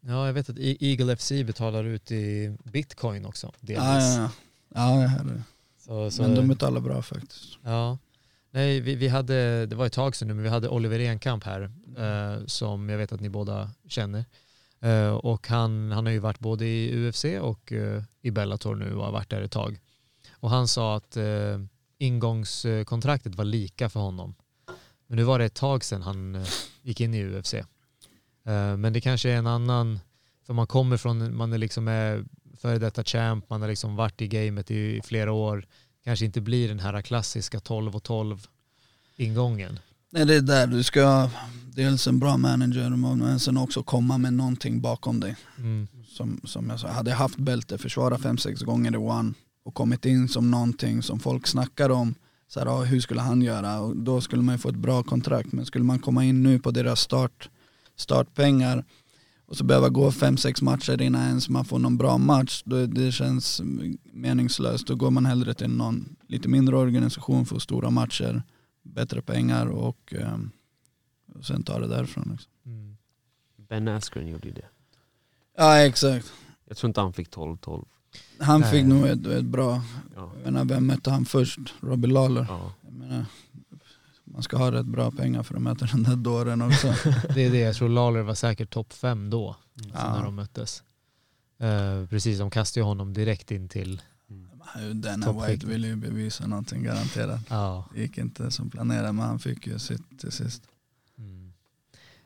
Ja, jag vet att E- Eagle FC betalar ut i bitcoin också. Delvis. Ja, ja, ja. ja. Så, så, Men de betalar bra faktiskt. Ja. Nej, vi, vi hade, det var ett tag sedan nu, men vi hade Oliver Enkamp här eh, som jag vet att ni båda känner. Eh, och han, han har ju varit både i UFC och eh, i Bellator nu och har varit där ett tag. Och han sa att eh, ingångskontraktet var lika för honom. Men nu var det ett tag sedan han eh, gick in i UFC. Eh, men det kanske är en annan, för man kommer från, man är liksom är före detta champ, man har liksom varit i gamet i flera år kanske inte blir den här klassiska 12 och 12 ingången. Nej det är där du ska dels en bra manager men sen också komma med någonting bakom dig. Mm. Som, som jag sa, hade jag haft bälte, försvara fem sex gånger i one och kommit in som någonting som folk snackar om, så här, ah, hur skulle han göra? Och då skulle man ju få ett bra kontrakt. Men skulle man komma in nu på deras start, startpengar och så behöva gå fem sex matcher innan ens man får någon bra match, då det känns meningslöst. Då går man hellre till någon lite mindre organisation, får stora matcher, bättre pengar och, ehm, och sen tar det därifrån. Liksom. Mm. Ben Askren gjorde ju det. Ja exakt. Jag tror inte han fick 12-12. Han Nej. fick nog ett, ett bra, Ja. jag menar, vem mötte han först? Robbie Lawler. Ja. Jag menar, man ska ha rätt bra pengar för att möta den där dåren också. Det är det, jag tror Lawler var säkert topp fem då, Ja. när de möttes. Eh, precis, de kastade ju honom direkt in till, Denna Toppskikt. White ville ju bevisa någonting garanterat. ja. Det gick inte som planerat men han fick ju sitt till sist. Mm.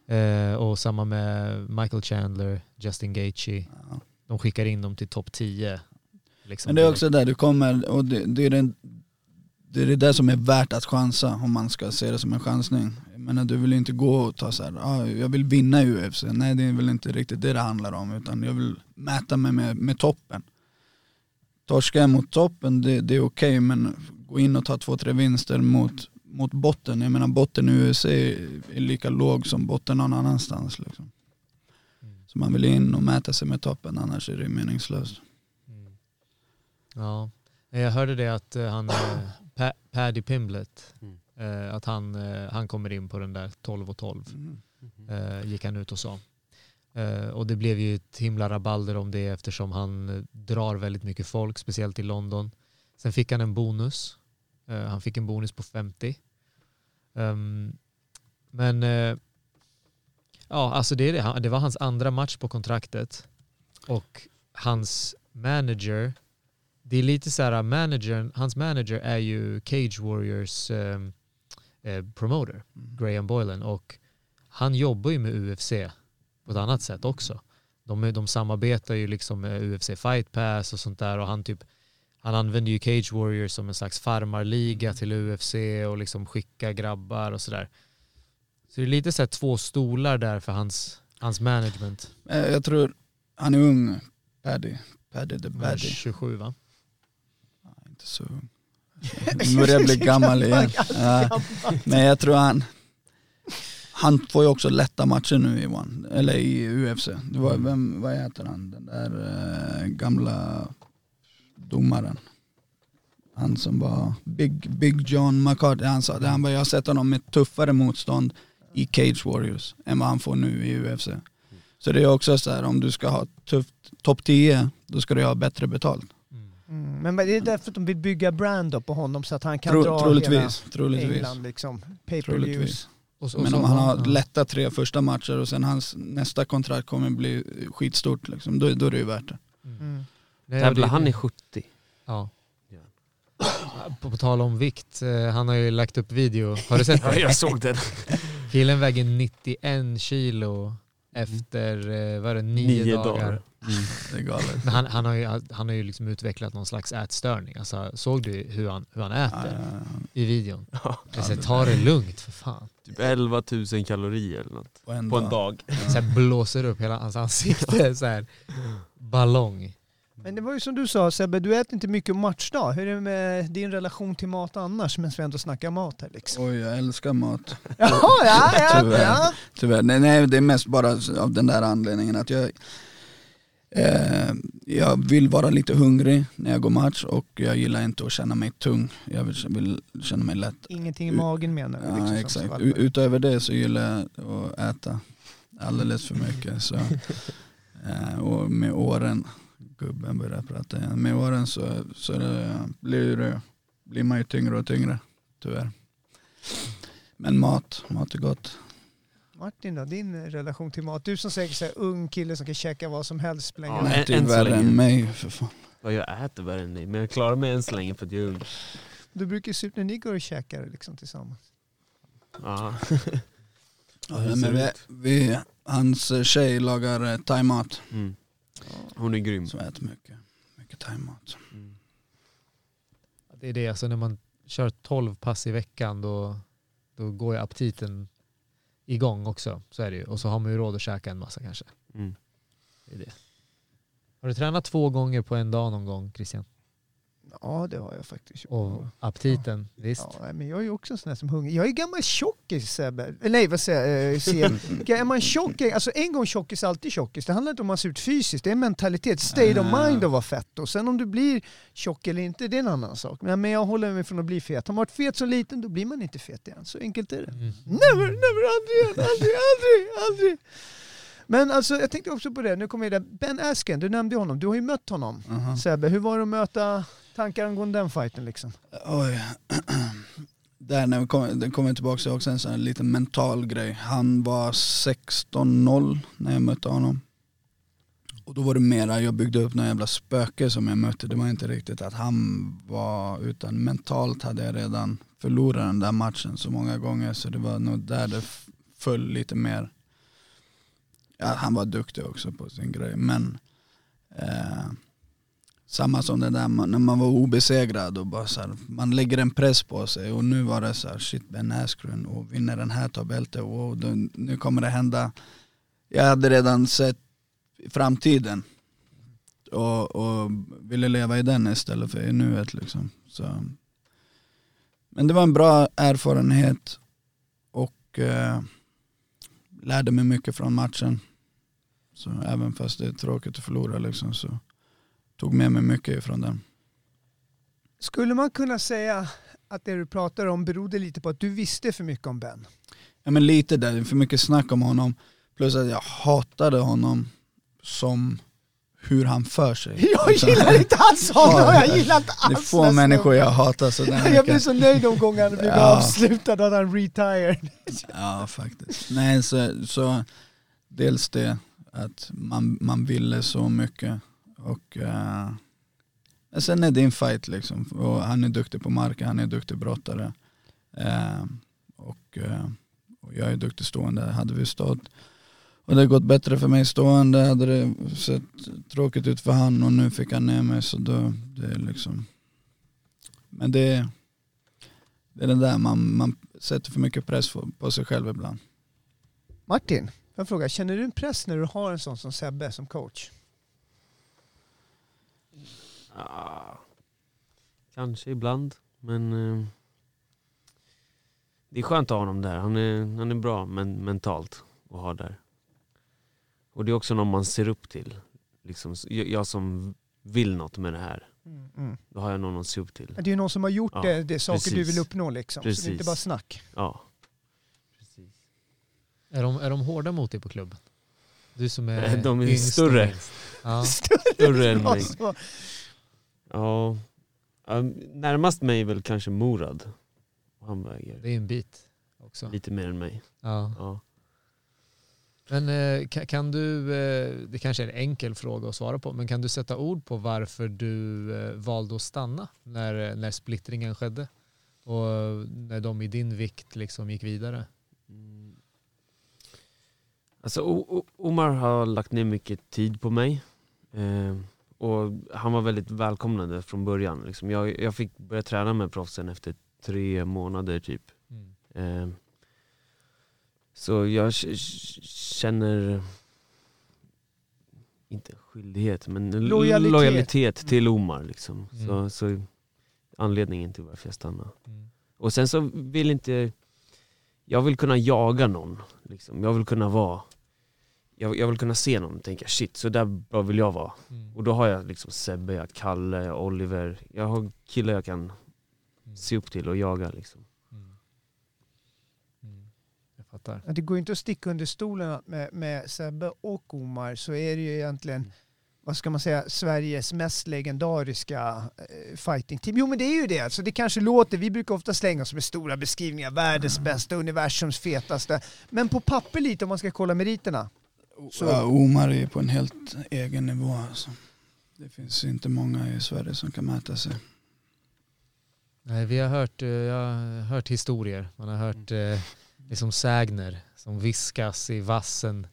Eh, och samma med Michael Chandler, Justin Gaethje. Ja. De skickar in dem till topp 10. Liksom Men det är också där du kommer, och det, det, är den, det är det där som är värt att chansa om man ska se det som en chansning. Jag menar du vill inte gå och ta så här, ah, jag vill vinna i UFC. Nej det är väl inte riktigt det det handlar om utan jag vill mäta mig med, med toppen. Torska jag mot toppen, det, det är okej men gå in och ta två, tre vinster mot, mot botten. Jag menar botten i UFC är, är lika låg som botten någon annanstans. Liksom. Mm. Så man vill in och mäta sig med toppen annars är det meningslöst. Mm. Ja, jag hörde det att eh, han, eh, Pa- Paddy Pimblett, Mm. eh, att han, han kommer in på den där 12 och 12. eh, gick han ut och sa. Och det blev ju ett himla rabalder om det eftersom han drar väldigt mycket folk, speciellt i London. Sen fick han en bonus. Han fick en bonus på 50. Ehm, men ja, alltså det, är det. Det var hans andra match på kontraktet och hans manager, det är lite så här, managern, hans manager är ju Cage Warriors ehm, eh, promoter, Graham Boylan och han jobbar ju med UFC på ett annat sätt också. De, de samarbetar ju liksom med UFC Fight Pass och sånt där och han typ han använder ju Cage Warriors som en slags farmarliga till UFC och liksom skickar grabbar och sådär. Så det är lite så två stolar där för hans, hans management. Eh, Jag tror, han är ung, Paddy. Paddy the Baddy. 27 va? Ja, inte så ung. Nu börjar jag bli gammal igen. Ja, men jag tror han, han får ju också lätta matcher nu i One, eller i UFC. Det var, vem, vad heter han, den där eh, gamla domaren. Han som var Big, Big John McCarthy, han sa det, han bara, jag har sett honom med tuffare motstånd i Cage Warriors än vad han får nu i UFC. Så det är också så här, om du ska ha tufft topp 10, då ska du ha bättre betalt. Mm. Men det är därför att de vill bygga brand på honom så att han kan Tro, dra troligtvis, hela troligtvis. England liksom. Pay per views. Och så- och Men så- om han har ja. lätta tre första matcher och sen hans nästa kontrakt kommer bli skitstort, liksom, då, då är det ju värt det. Mm. Och Tävlar han i 70? Ja. Ja. På, på tal om vikt, eh, han har ju lagt upp video. Har du sett Ja, det? jag såg den. Killen väger 91 kilo efter, eh, vad är det, nio, Nio dagar. dagar. Det är galet. Men han, han har ju, han har ju liksom utvecklat någon slags ätstörning. Alltså, såg du hur han, hur han Ja, äter ja, i videon? Ja, säger, ta det lugnt för fan. typ 11 000 kalorier eller något. på en På dag. en dag. Så här blåser upp hela hans ansikte, så här ballong. Men det var ju som du sa Sebbe, du äter inte mycket matchdag. Hur är det med din relation till mat annars? Men vi ändå snackar mat här liksom. Oj, jag älskar mat. Jaha, ja, ja, Tyvärr. ja. Tyvärr. Nej, nej, det är mest bara av den där anledningen att jag, eh, jag vill vara lite hungrig när jag går match och jag gillar inte att känna mig tung. Jag vill, vill känna mig lätt. Ingenting i magen menar du? liksom, Ja, som exakt. Utöver det så gillar jag att äta alldeles för mycket. Så, eh, och med åren, gubben börjar prata igen, med åren så, så det, blir, det, blir man ju tyngre och tyngre tyvärr. Men mat, mat är gott. Martin då, din relation till mat? Du som säkert så här, ung kille som kan käka vad som helst länge Ja, ju än så värre än mig för fan. Ja, jag äter värre än dig, men jag klarar mig än så länge för att jag är ung. Du brukar se ut när ni går och käkar liksom tillsammans. Ja. Ja, men vi, vi, hans tjej lagar eh, thaimat. Mm. Hon är grym. Jag äter mycket, mycket thaimat. Mm. Det är det, alltså när man kör 12 pass i veckan då, då går ju aptiten igång också. Så är det ju. Och så har man ju råd att käka en massa kanske. Mm. Det är det. Har du tränat två gånger på en dag någon gång Christian? Ja, det har jag faktiskt gjort. Och aptiten, visst? Ja, men jag är ju också en sån här som hungrig. Jag är gammal tjockis Sebbe. Eh, Nej vad säger jag? Eh, Seb. Är man tjock, alltså en gång tjockis, alltid tjockis. Det handlar inte om man ser ut fysiskt, det är en mentalitet. State of Ah. mind att vara fett. Och sen om du blir tjock eller inte, det är en annan sak. Men jag håller mig från att bli fet. Har man varit fet så liten, då blir man inte fet igen. Så enkelt är det. Mm. Never, never, aldrig aldrig, aldrig, aldrig. Men alltså jag tänkte också på det, nu kommer jag där. Ben Askren, du nämnde honom. Du har ju mött honom. Aha. Sebbe, hur var det att möta tankar angående den fighten liksom? Oj. Där när vi kom, det kommer tillbaka till också en sån här liten mental grej. Han var 16-0 när jag mötte honom. Och då var det mera, jag byggde upp några jävla spöke som jag mötte. Det var inte riktigt att han var, utan mentalt hade jag redan förlorat den där matchen så många gånger. Så det var nog där det föll lite mer. Ja, han var duktig också på sin grej. Men eh, samma som det där man- när man var obesegrad och bara så här, man lägger en press på sig och nu var det så här, shit Ben Askren och vinner den här tar bälte och då, nu kommer det hända. Jag hade redan sett framtiden och, och ville leva i den istället för i nuet liksom. Så. Men det var en bra erfarenhet och eh, lärde mig mycket från matchen. Så även fast det är tråkigt att förlora liksom så tog med mig mycket ifrån den. Skulle man kunna säga att det du pratar om berodde lite på att du visste för mycket om Ben? Ja men lite där, för mycket snack om honom. Plus att jag hatade honom som hur han för sig. Jag Liksom. gillar inte alls honom, jag gillar inte Det är alls få den människor jag hatar sådär Jag blev mycket. så nöjd de gånger han blev Ja. avslutad att han retired. Ja faktiskt. Nej så, så dels det att man, man ville så mycket och uh, sen är det en fight liksom. Och han är duktig på marken, han är duktig brottare. Eh, och, eh, och jag är duktig stående. Hade vi stått och det gått bättre för mig stående hade det sett tråkigt ut för han och nu fick han ner mig så då, det är liksom men det, det är det där man, man sätter för mycket press på, på sig själv ibland. Martin, jag frågar, känner du en press när du har en sån som Sebbe som coach? Ah, kanske ibland, men eh, det är skönt att ha honom där. Han är, han är bra men, mentalt att ha där. Och det är också någon man ser upp till. Liksom, jag, som vill något med det här. Mm. Då har jag någon att se upp till. Det är ju någon som har gjort Ja, det, det är saker du precis. vill uppnå liksom. Så det är inte Precis. bara snack. Ja. Precis. Är de, är de hårda mot dig på klubben? Du som är De är större. Ja. Större än mig. Ja. Närmast mig är väl kanske Morad. Han väger Det är en bit också. lite mer än mig. Ja. Ja. Men eh, kan, kan du, eh, det kanske är en enkel fråga att svara på, men kan du sätta ord på varför du eh, valde att stanna när, när splittringen skedde? Och när de i din vikt liksom gick vidare? Mm. Alltså O- O- Omar har lagt ner mycket tid på mig. Eh, och han var väldigt välkomnande från början. Liksom. Jag, jag fick börja träna med proffsen efter tre månader typ. Mm. Eh, så jag känner, inte skyldighet, men Lojalitet. lojalitet, lojalitet till Omar. Liksom. Mm. Så, så anledningen till varför jag stannade. Mm. Och sen så vill inte, jag vill kunna jaga någon. Liksom. Jag vill kunna vara, jag, jag vill kunna se någon och tänka shit, så där bra vill jag vara. Mm. Och då har jag liksom Sebbe, jag Kalle, jag Oliver. Jag har killar jag kan Mm. se upp till och jaga. Liksom. Mm. Mm. Jag fattar. Det går inte att sticka under stolen att med, med Sebbe och Omar så är det ju egentligen, vad ska man säga, Sveriges mest legendariska eh, fighting-team. Jo men det är ju det, alltså det kanske låter, vi brukar ofta slänga oss med stora beskrivningar, världens bästa, universums fetaste. Men på papper lite om man ska kolla meriterna. Så- Ja, Omar är på en helt egen nivå. Alltså. Det finns inte många i Sverige som kan mäta sig. Nej, vi har hört, eh, jag har hört historier. Man har hört eh, liksom sägner som viskas i vassen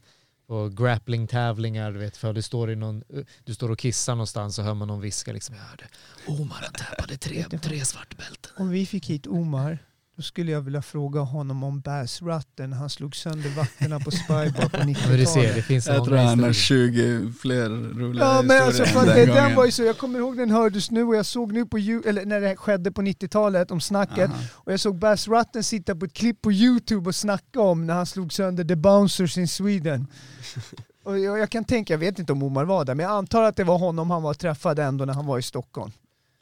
på grappling-tävlingar. Du vet, för du står, i någon, eh, du står och kissar någonstans så hör man någon viska. Liksom, jag hörde Omar han tappade tre, tre svartbälten. Om vi fick hit Omar, då skulle jag vilja fråga honom om Bass Rutten, han slog sönder vakterna på Spybar på Ja, men du ser, 90-talet. det finns så Jag tror han har historier. 20 fler roliga Ja men alltså det, den den var gången. ju så, jag kommer ihåg den hördes nu och jag såg nu på eller när det skedde på 90-talet om snacket Aha. och jag såg Bass Rutten sitta på ett klipp på YouTube och snacka om när han slog sönder The Bouncers in Sweden. Och jag, jag kan tänka, jag vet inte om Omar var där, men jag antar att det var honom han var och träffade ändå när han var i Stockholm.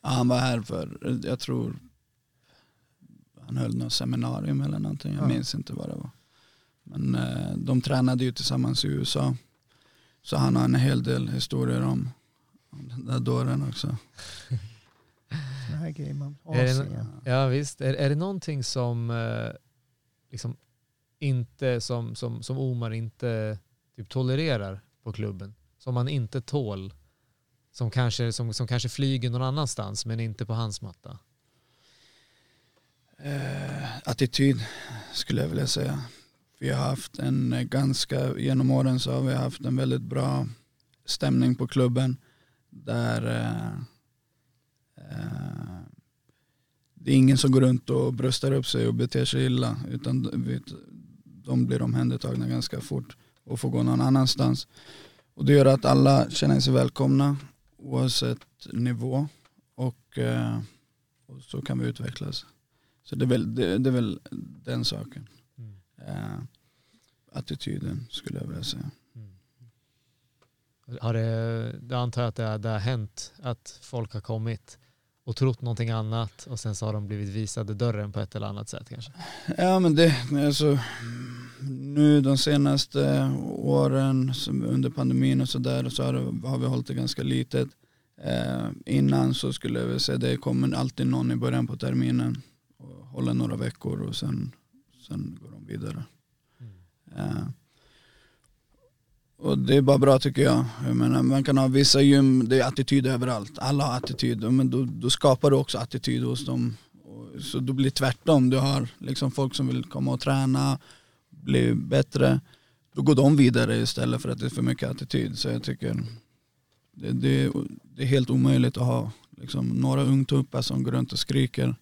Ja, han var här för, jag tror, han höll något seminarium eller någonting. Jag Ja. minns inte vad det var. Men eh, de tränade ju tillsammans i USA. Så han har en hel del historier om, om den där dåren också. Den här man ja visst, är, är det någonting som eh, liksom inte, som, som, som Omar inte typ tolererar på klubben? Som man inte tål? Som kanske, som, som kanske flyger någon annanstans men inte på hans matta? Eh, attityd skulle jag vilja säga. Vi har haft en eh, ganska, genom åren så har vi haft en väldigt bra stämning på klubben. Där eh, eh, det är ingen som går runt och bröstar upp sig och beter sig illa. Utan de- vet, de blir omhändertagna ganska fort och får gå någon annanstans. Och det gör att alla känner sig välkomna oavsett nivå. Och, eh, och så kan vi utvecklas. Så det är väl, det, det är väl den saken. Mm. Eh, attityden skulle jag vilja säga. Har det, det antar jag att det, det har hänt att folk har kommit och trott någonting annat och sen så har de blivit visade dörren på ett eller annat sätt kanske. Ja men det, alltså, nu de senaste åren under pandemin och sådär så har, har vi hållit det ganska litet. Eh, innan så skulle jag vilja säga det kommer alltid någon i början på terminen håller några veckor och sen, sen går de vidare. Eh, och det är bara bra tycker jag. jag menar, man kan ha vissa gym, det är attityd överallt. Alla har attityd, men då, då skapar du också attityd hos dem. Så då blir det tvärtom. Du har liksom folk som vill komma och träna, bli bättre. Då går de vidare istället för att det är för mycket attityd. Så jag tycker det, det, det är helt omöjligt att ha liksom, några ungtuppar som går runt och skriker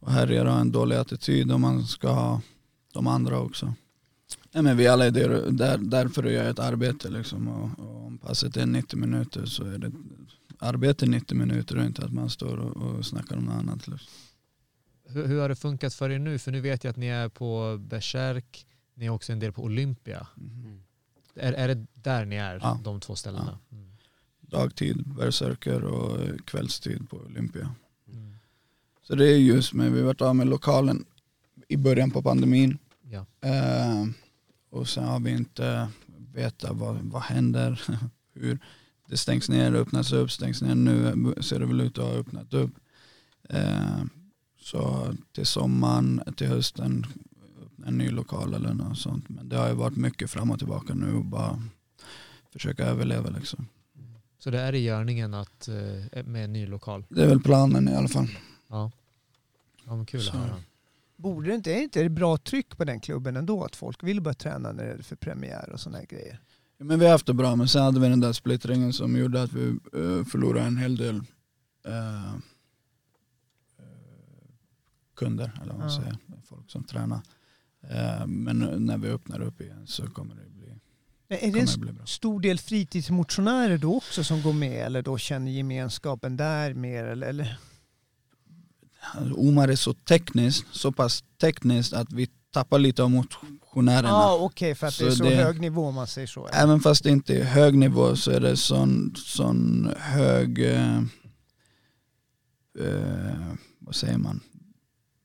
och härjar och har en dålig attityd om man ska ha de andra också. Nej, men vi alla är där, där, där för att göra ett arbete liksom, och, och om passet är 90 minuter så är det arbete 90 minuter och inte att man står och, och snackar om något annat. Liksom. Hur, hur har det funkat för er nu? För nu vet jag att ni är på Berserk, ni är också en del på Olympia. Mhm. Är, är det där ni är, Ja. de två ställena? Mm. dagtid Berserker och kvällstid på Olympia. Så det är just med, vi har varit av med lokalen i början på pandemin. Ja. Eh, och sen har vi inte vetat vad, vad händer, hur det stängs ner, öppnas upp, stängs ner. Nu ser det väl ut att ha öppnat upp. Eh, så till sommaren, till hösten, en ny lokal eller något sånt. Men det har ju varit mycket fram och tillbaka nu och bara försöka överleva liksom. Så det är i görningen att, eh, med en ny lokal? Det är väl planen i alla fall. Ja. Ja men kul Så. att höra. Borde det inte, är inte det bra tryck på den klubben ändå? Att folk vill börja träna när det är för premiär och sådana grejer. Ja, Men vi har haft det bra, men sen hade vi den där splittringen som gjorde att vi eh, förlorade en hel del eh, kunder, eller vad man Ja. säger, folk som tränar. Eh, men när vi öppnar upp igen så kommer det bli, Men är det en det bli bra. stor del fritidsmotionärer då också som går med eller då känner gemenskapen där mer? Eller, eller? Omar är så tekniskt, så pass tekniskt att vi tappar lite av motionärerna. Ja okej för att det är Så så det- hög nivå om man säger så. Även fast det inte är hög nivå så är det sån, sån hög, eh, eh, vad säger man,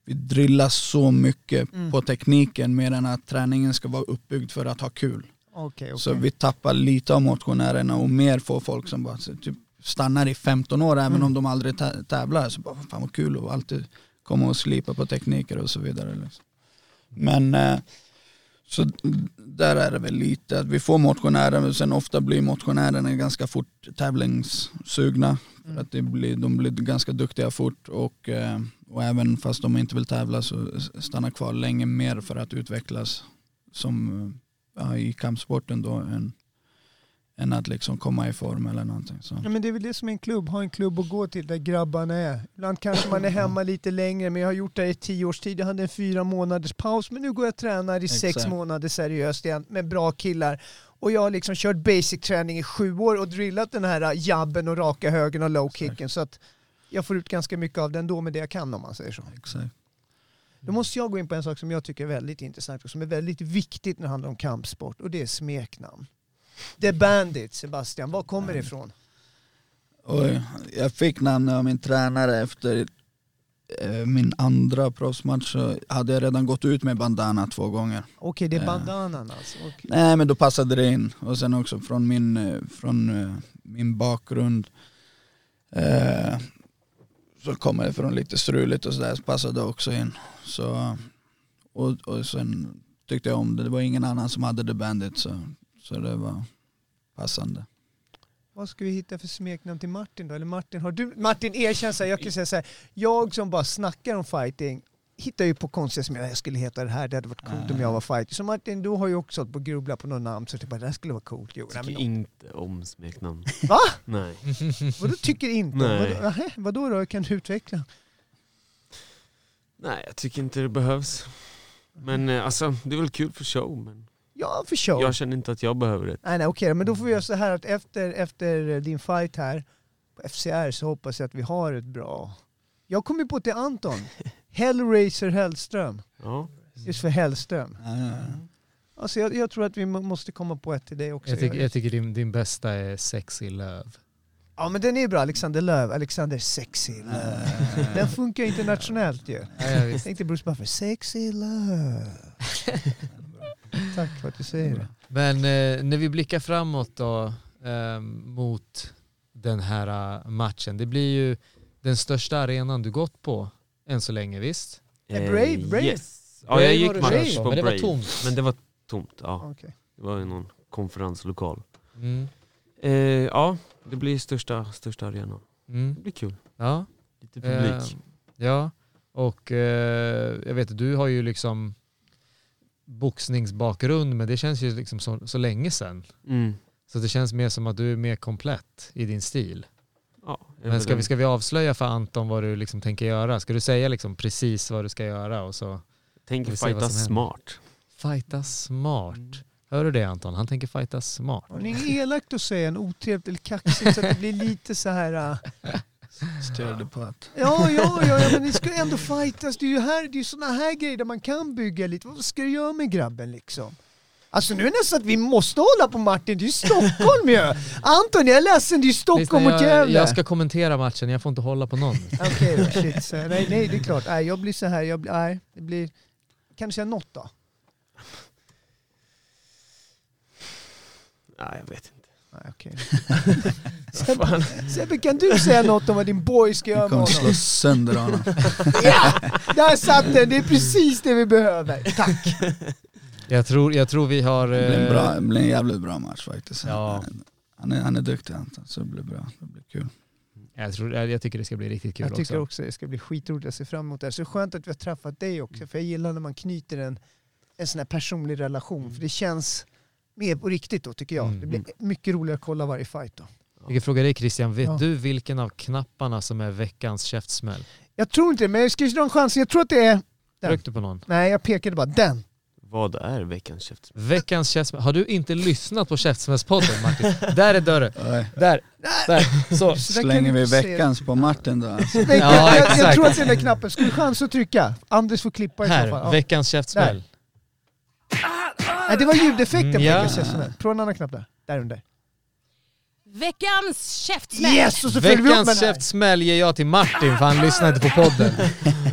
vi drillar så mycket Mm. på tekniken mer än att träningen ska vara uppbyggd för att ha kul. Okej, okej. Så vi tappar lite av motionärerna och mer får folk som bara så, typ, stannar i 15 år även Mm. om de aldrig tä- tävlar. Så bara, fan vad kul och alltid komma och slipa på tekniker och så vidare. Liksom. Men eh, så där är det väl lite att vi får motionärer men sen ofta blir motionärerna ganska fort tävlingssugna. För Mm. att det blir, de blir ganska duktiga fort och, eh, och även fast de inte vill tävla så stannar kvar länge mer för att utvecklas som eh, ja, i kampsporten då än, än att liksom komma i form eller någonting. Så. Ja, men det är väl det som är en klubb, ha en klubb att gå till där grabbarna är. Ibland kanske man är hemma lite längre men jag har gjort det i tio års tid. Jag hade en fyra månaders paus men nu går jag och tränar i sex Exakt. månader seriöst igen med bra killar. Och jag har liksom kört basic träning i sju år och drillat den här jabben och raka högen och low kicken så att jag får ut ganska mycket av den då med det jag kan om man säger så. Exakt. Då måste jag gå in på en sak som jag tycker är väldigt intressant och som är väldigt viktigt när det handlar om kampsport och det är smeknamn. The Bandit, Sebastian, var kommer det ifrån? Och jag fick namnet av min tränare efter eh, min andra proffsmatch så hade jag redan gått ut med bandana två gånger. Okej, det är Eh. bandanan alltså. Okej. Nej men då passade det in. Och sen också från min, eh, från, min bakgrund eh, så kommer det från lite struligt och sådär så passade det också in. Så, och, och sen tyckte jag om det. Det var ingen annan som hade The Bandit så, så det var passande. Vad ska vi hitta för smeknamn till Martin då? Eller Martin, har du, Martin erkänn så här, jag kan säga så här, jag som bara snackar om fighting hittar ju på konstiga som jag, skulle heta det här, det hade varit coolt om jag var fighter. Så Martin, du har ju också hållit på att grubbla på något namn så typ bara, det här skulle vara coolt. Jo, nej, Tycker men, inte om smeknamn. Va? Nej. vadå tycker inte? Nej. Vadå, vadå då? Kan du utveckla? Nej, jag tycker inte det behövs. Men eh, alltså, det är väl kul för show, men Ja, för show. jag känner inte att jag behöver det. Nej, nej okej, men då får vi göra så här att efter, efter din fight här på FCR så hoppas jag att vi har ett bra... Jag kommer på till Anton. Hellraiser Hellström. Ja. Just för Hellström. Eh, Alltså jag, jag tror att vi må- måste komma på ett till dig också. Jag tycker, jag tycker din, din bästa är Sexy Löv. Ja men den är bra, Alexander Löv. Alexander Sexy Löv. Den funkar internationellt ju. Ja, ja, visst. Tänkte Bruce Buffer, Sexy Löv. Tack för att du säger det. Men eh, när vi blickar framåt då eh, mot den här eh, matchen. Det blir ju den största arenan du gått på än så länge, visst? Eh, Brave, Brave. Yes. Ja, jag Brave gick match på, på men det var Brave. tomt. Men det var tomt, ja. Okej. Det var ju någon konferenslokal. Mm. Eh, ja, det blir största, största arenan. Mm. Det blir kul. Ja. Lite publik. Eh, ja, och eh, jag vet du har ju liksom boxningsbakgrund men det känns ju liksom så, så länge sedan. Mm. Så det känns mer som att du är mer komplett i din stil. Ja, Men ska vi, ska vi avslöja för Anton vad du liksom tänker göra? Ska du säga liksom precis vad du ska göra och så Tänker fighta smart. fighta smart? Hör du det Anton? Han tänker fighta smart. Ni inget elakt att säga, en otrevligt eller kaxigt så att det blir lite så här... Störde på att Ja, ja, ja, ja, men det ska ändå fightas. Det är ju här, det är såna här grejer där man kan bygga lite. Vad ska du göra med grabben liksom? Alltså nu är det nästan att vi måste hålla på Martin, det är ju Stockholm ju! Anton, jag är ledsen, det är ju Stockholm Lyssna, mot jag, Gävle! jag ska kommentera matchen, jag får inte hålla på någon. Okej då, shit. Så, nej, nej, det är klart. Nej, jag blir så här, jag blir, nej, det blir... Kan du säga något då? Nej, jag vet inte. Nej, okej. Sebbe, Sebbe, kan du säga något om vad din boy ska göra med kommer honom? slå sönder honom. Ja! Där satt den, det är precis det vi behöver. Tack! Jag tror, jag tror vi har... Det blir en, eh, bra, det blir en jävligt bra match faktiskt. Ja. Han, är, han är duktig Anton, så det blir bra. Det blir kul. Jag, tror, jag, tycker det ska bli riktigt kul Jag tycker också. också det ska bli skitroligt, jag ser fram emot det. här. Så skönt att vi har träffat dig också, för jag gillar när man knyter en, en sån här personlig relation, för det känns mer på riktigt då tycker jag. Mm. Det blir mycket roligare att kolla varje fight då. Jag kan fråga dig Christian, vet Ja. du vilken av knapparna som är veckans käftsmäll? Jag tror inte det, men jag ska dra en chans. Jag tror att det är... Den. Tryckte på någon? Nej, jag pekade bara den. Vad är veckans käft? Veckans käftsmäll. Har du inte lyssnat på Käftsmällspodden Martin? Där är dörren. Där, där. Så. Där Slänger vi veckans på Martin då alltså. Ja, jag, jag, jag exakt. tror att det är den där knappen. Ska du chans att trycka? Anders får klippa i så fall. Här, veckans käftsmäll. Nej, det var ljudeffekten Mm, på ja. veckans käftsmäll. Prova en annan knapp där. Där under. Veckans käftsmäll! Yes! Och så följer vi upp med Veckans den här. käftsmäll ger jag till Martin för han lyssnar inte på podden.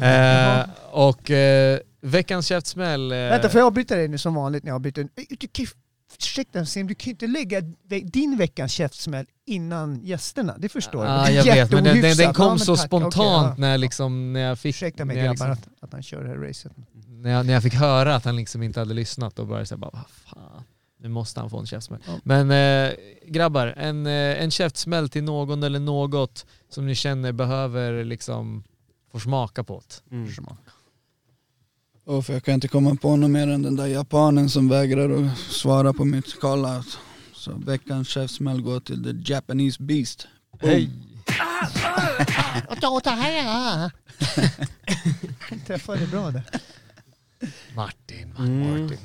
Eh, och eh, veckans käftsmäll... Eh, Vänta, får jag avbryta dig nu som vanligt när jag avbryter? Du kan, ju- ursäkta Sim, du kan ju inte lägga ve- din veckans käftsmäll innan gästerna. Det förstår Ja, Det är jag vet, men den, den, den jätteohyfsat. kom Ja, men så tack. spontant ja. när, liksom, när jag fick... Ursäkta mig när jag grabbar liksom, att, att han kör det här racet. När, jag, när jag fick höra att han liksom inte hade lyssnat och började säga bara vad fan, nu måste han få en käftsmäll. Ja. Men eh, grabbar, en, eh, en käftsmäll till någon eller något som ni känner behöver liksom få smaka på det. Mm. Och för jag kan inte komma på något mer än den där japanen som vägrar att svara på mitt call-out. Så veckans käftsmäll går till the Japanese beast. Hej! Träffade bra där. Martin, Mm. Martin.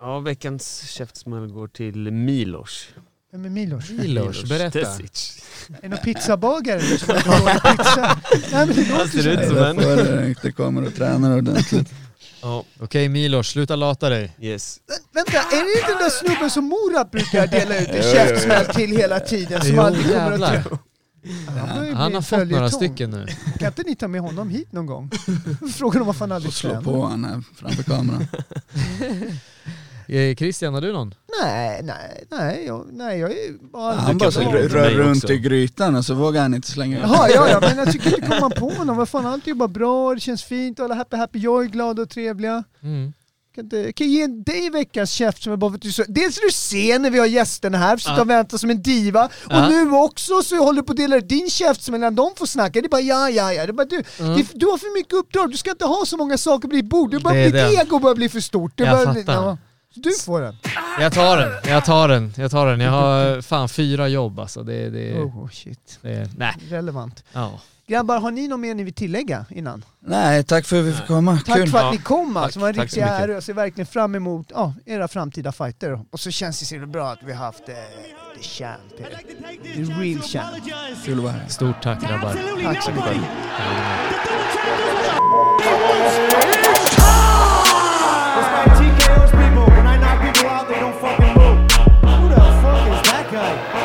Ja, veckans käftsmäll går till Milos. Vem är Milos? Milos, berätta. Tesic. Är det någon pizzabagare eller som har dålig pizza? Nej men det Han låter ser så. ut som en. Därför inte kommer och tränar ordentligt. Ja, Okej Milos, sluta lata dig. yes. Vänta, är det inte den där snubben som Morat brukar dela ut en käftsmäll till hela tiden som Jo, aldrig kommer att jävlar. träffa? Han, Han har fått några stycken nu. Kan inte ni ta med honom hit någon gång? Fråga om varför han aldrig slå tränar. på han här framför kameran. Eh, Christian, har du någon? Nej, nej, nej, jag, nej, jag är bara Han bara så rör runt också. i grytan och så vågar han inte slänga ut. Jaha, ja, ja, men jag tycker inte komma på honom. Vad fan, allt är ju bara bra, det känns fint, alla happy happy joy, glada och trevliga. Mm. Kan, inte, kan ge dig veckans käft som är bara för att du så, Dels är du sen när vi har gästerna här, Ja. och vänta som en diva. Och Ja. nu också så håller du på att dela din käft som mellan de får snacka. Det är bara ja, ja, ja. Det är bara, du, Mm. det, du har för mycket uppdrag, du ska inte ha så många saker på ditt bord. Du bara, Det ditt ego börjar bli för stort. Det Jag bara, fattar. ja. Du får den. Jag tar den, jag tar den, jag tar den. Jag har fan fyra jobb alltså. Det, det, Oh shit. det, nej. Relevant. Ja. Grabbar, har ni något mer ni vill tillägga innan? Nej, tack för att vi fick komma. Tack Kul. för att ni kom alltså. Tack, riktiga tack så mycket. Jag ser verkligen fram emot ja, era framtida fighter. Och så känns det så bra att vi har haft eh, the champ, the real champ. Kul att vara här. Stort tack grabbar. Tack så mycket. It's like TKO's people. When I knock people out, they don't fucking move. Who the fuck is that guy?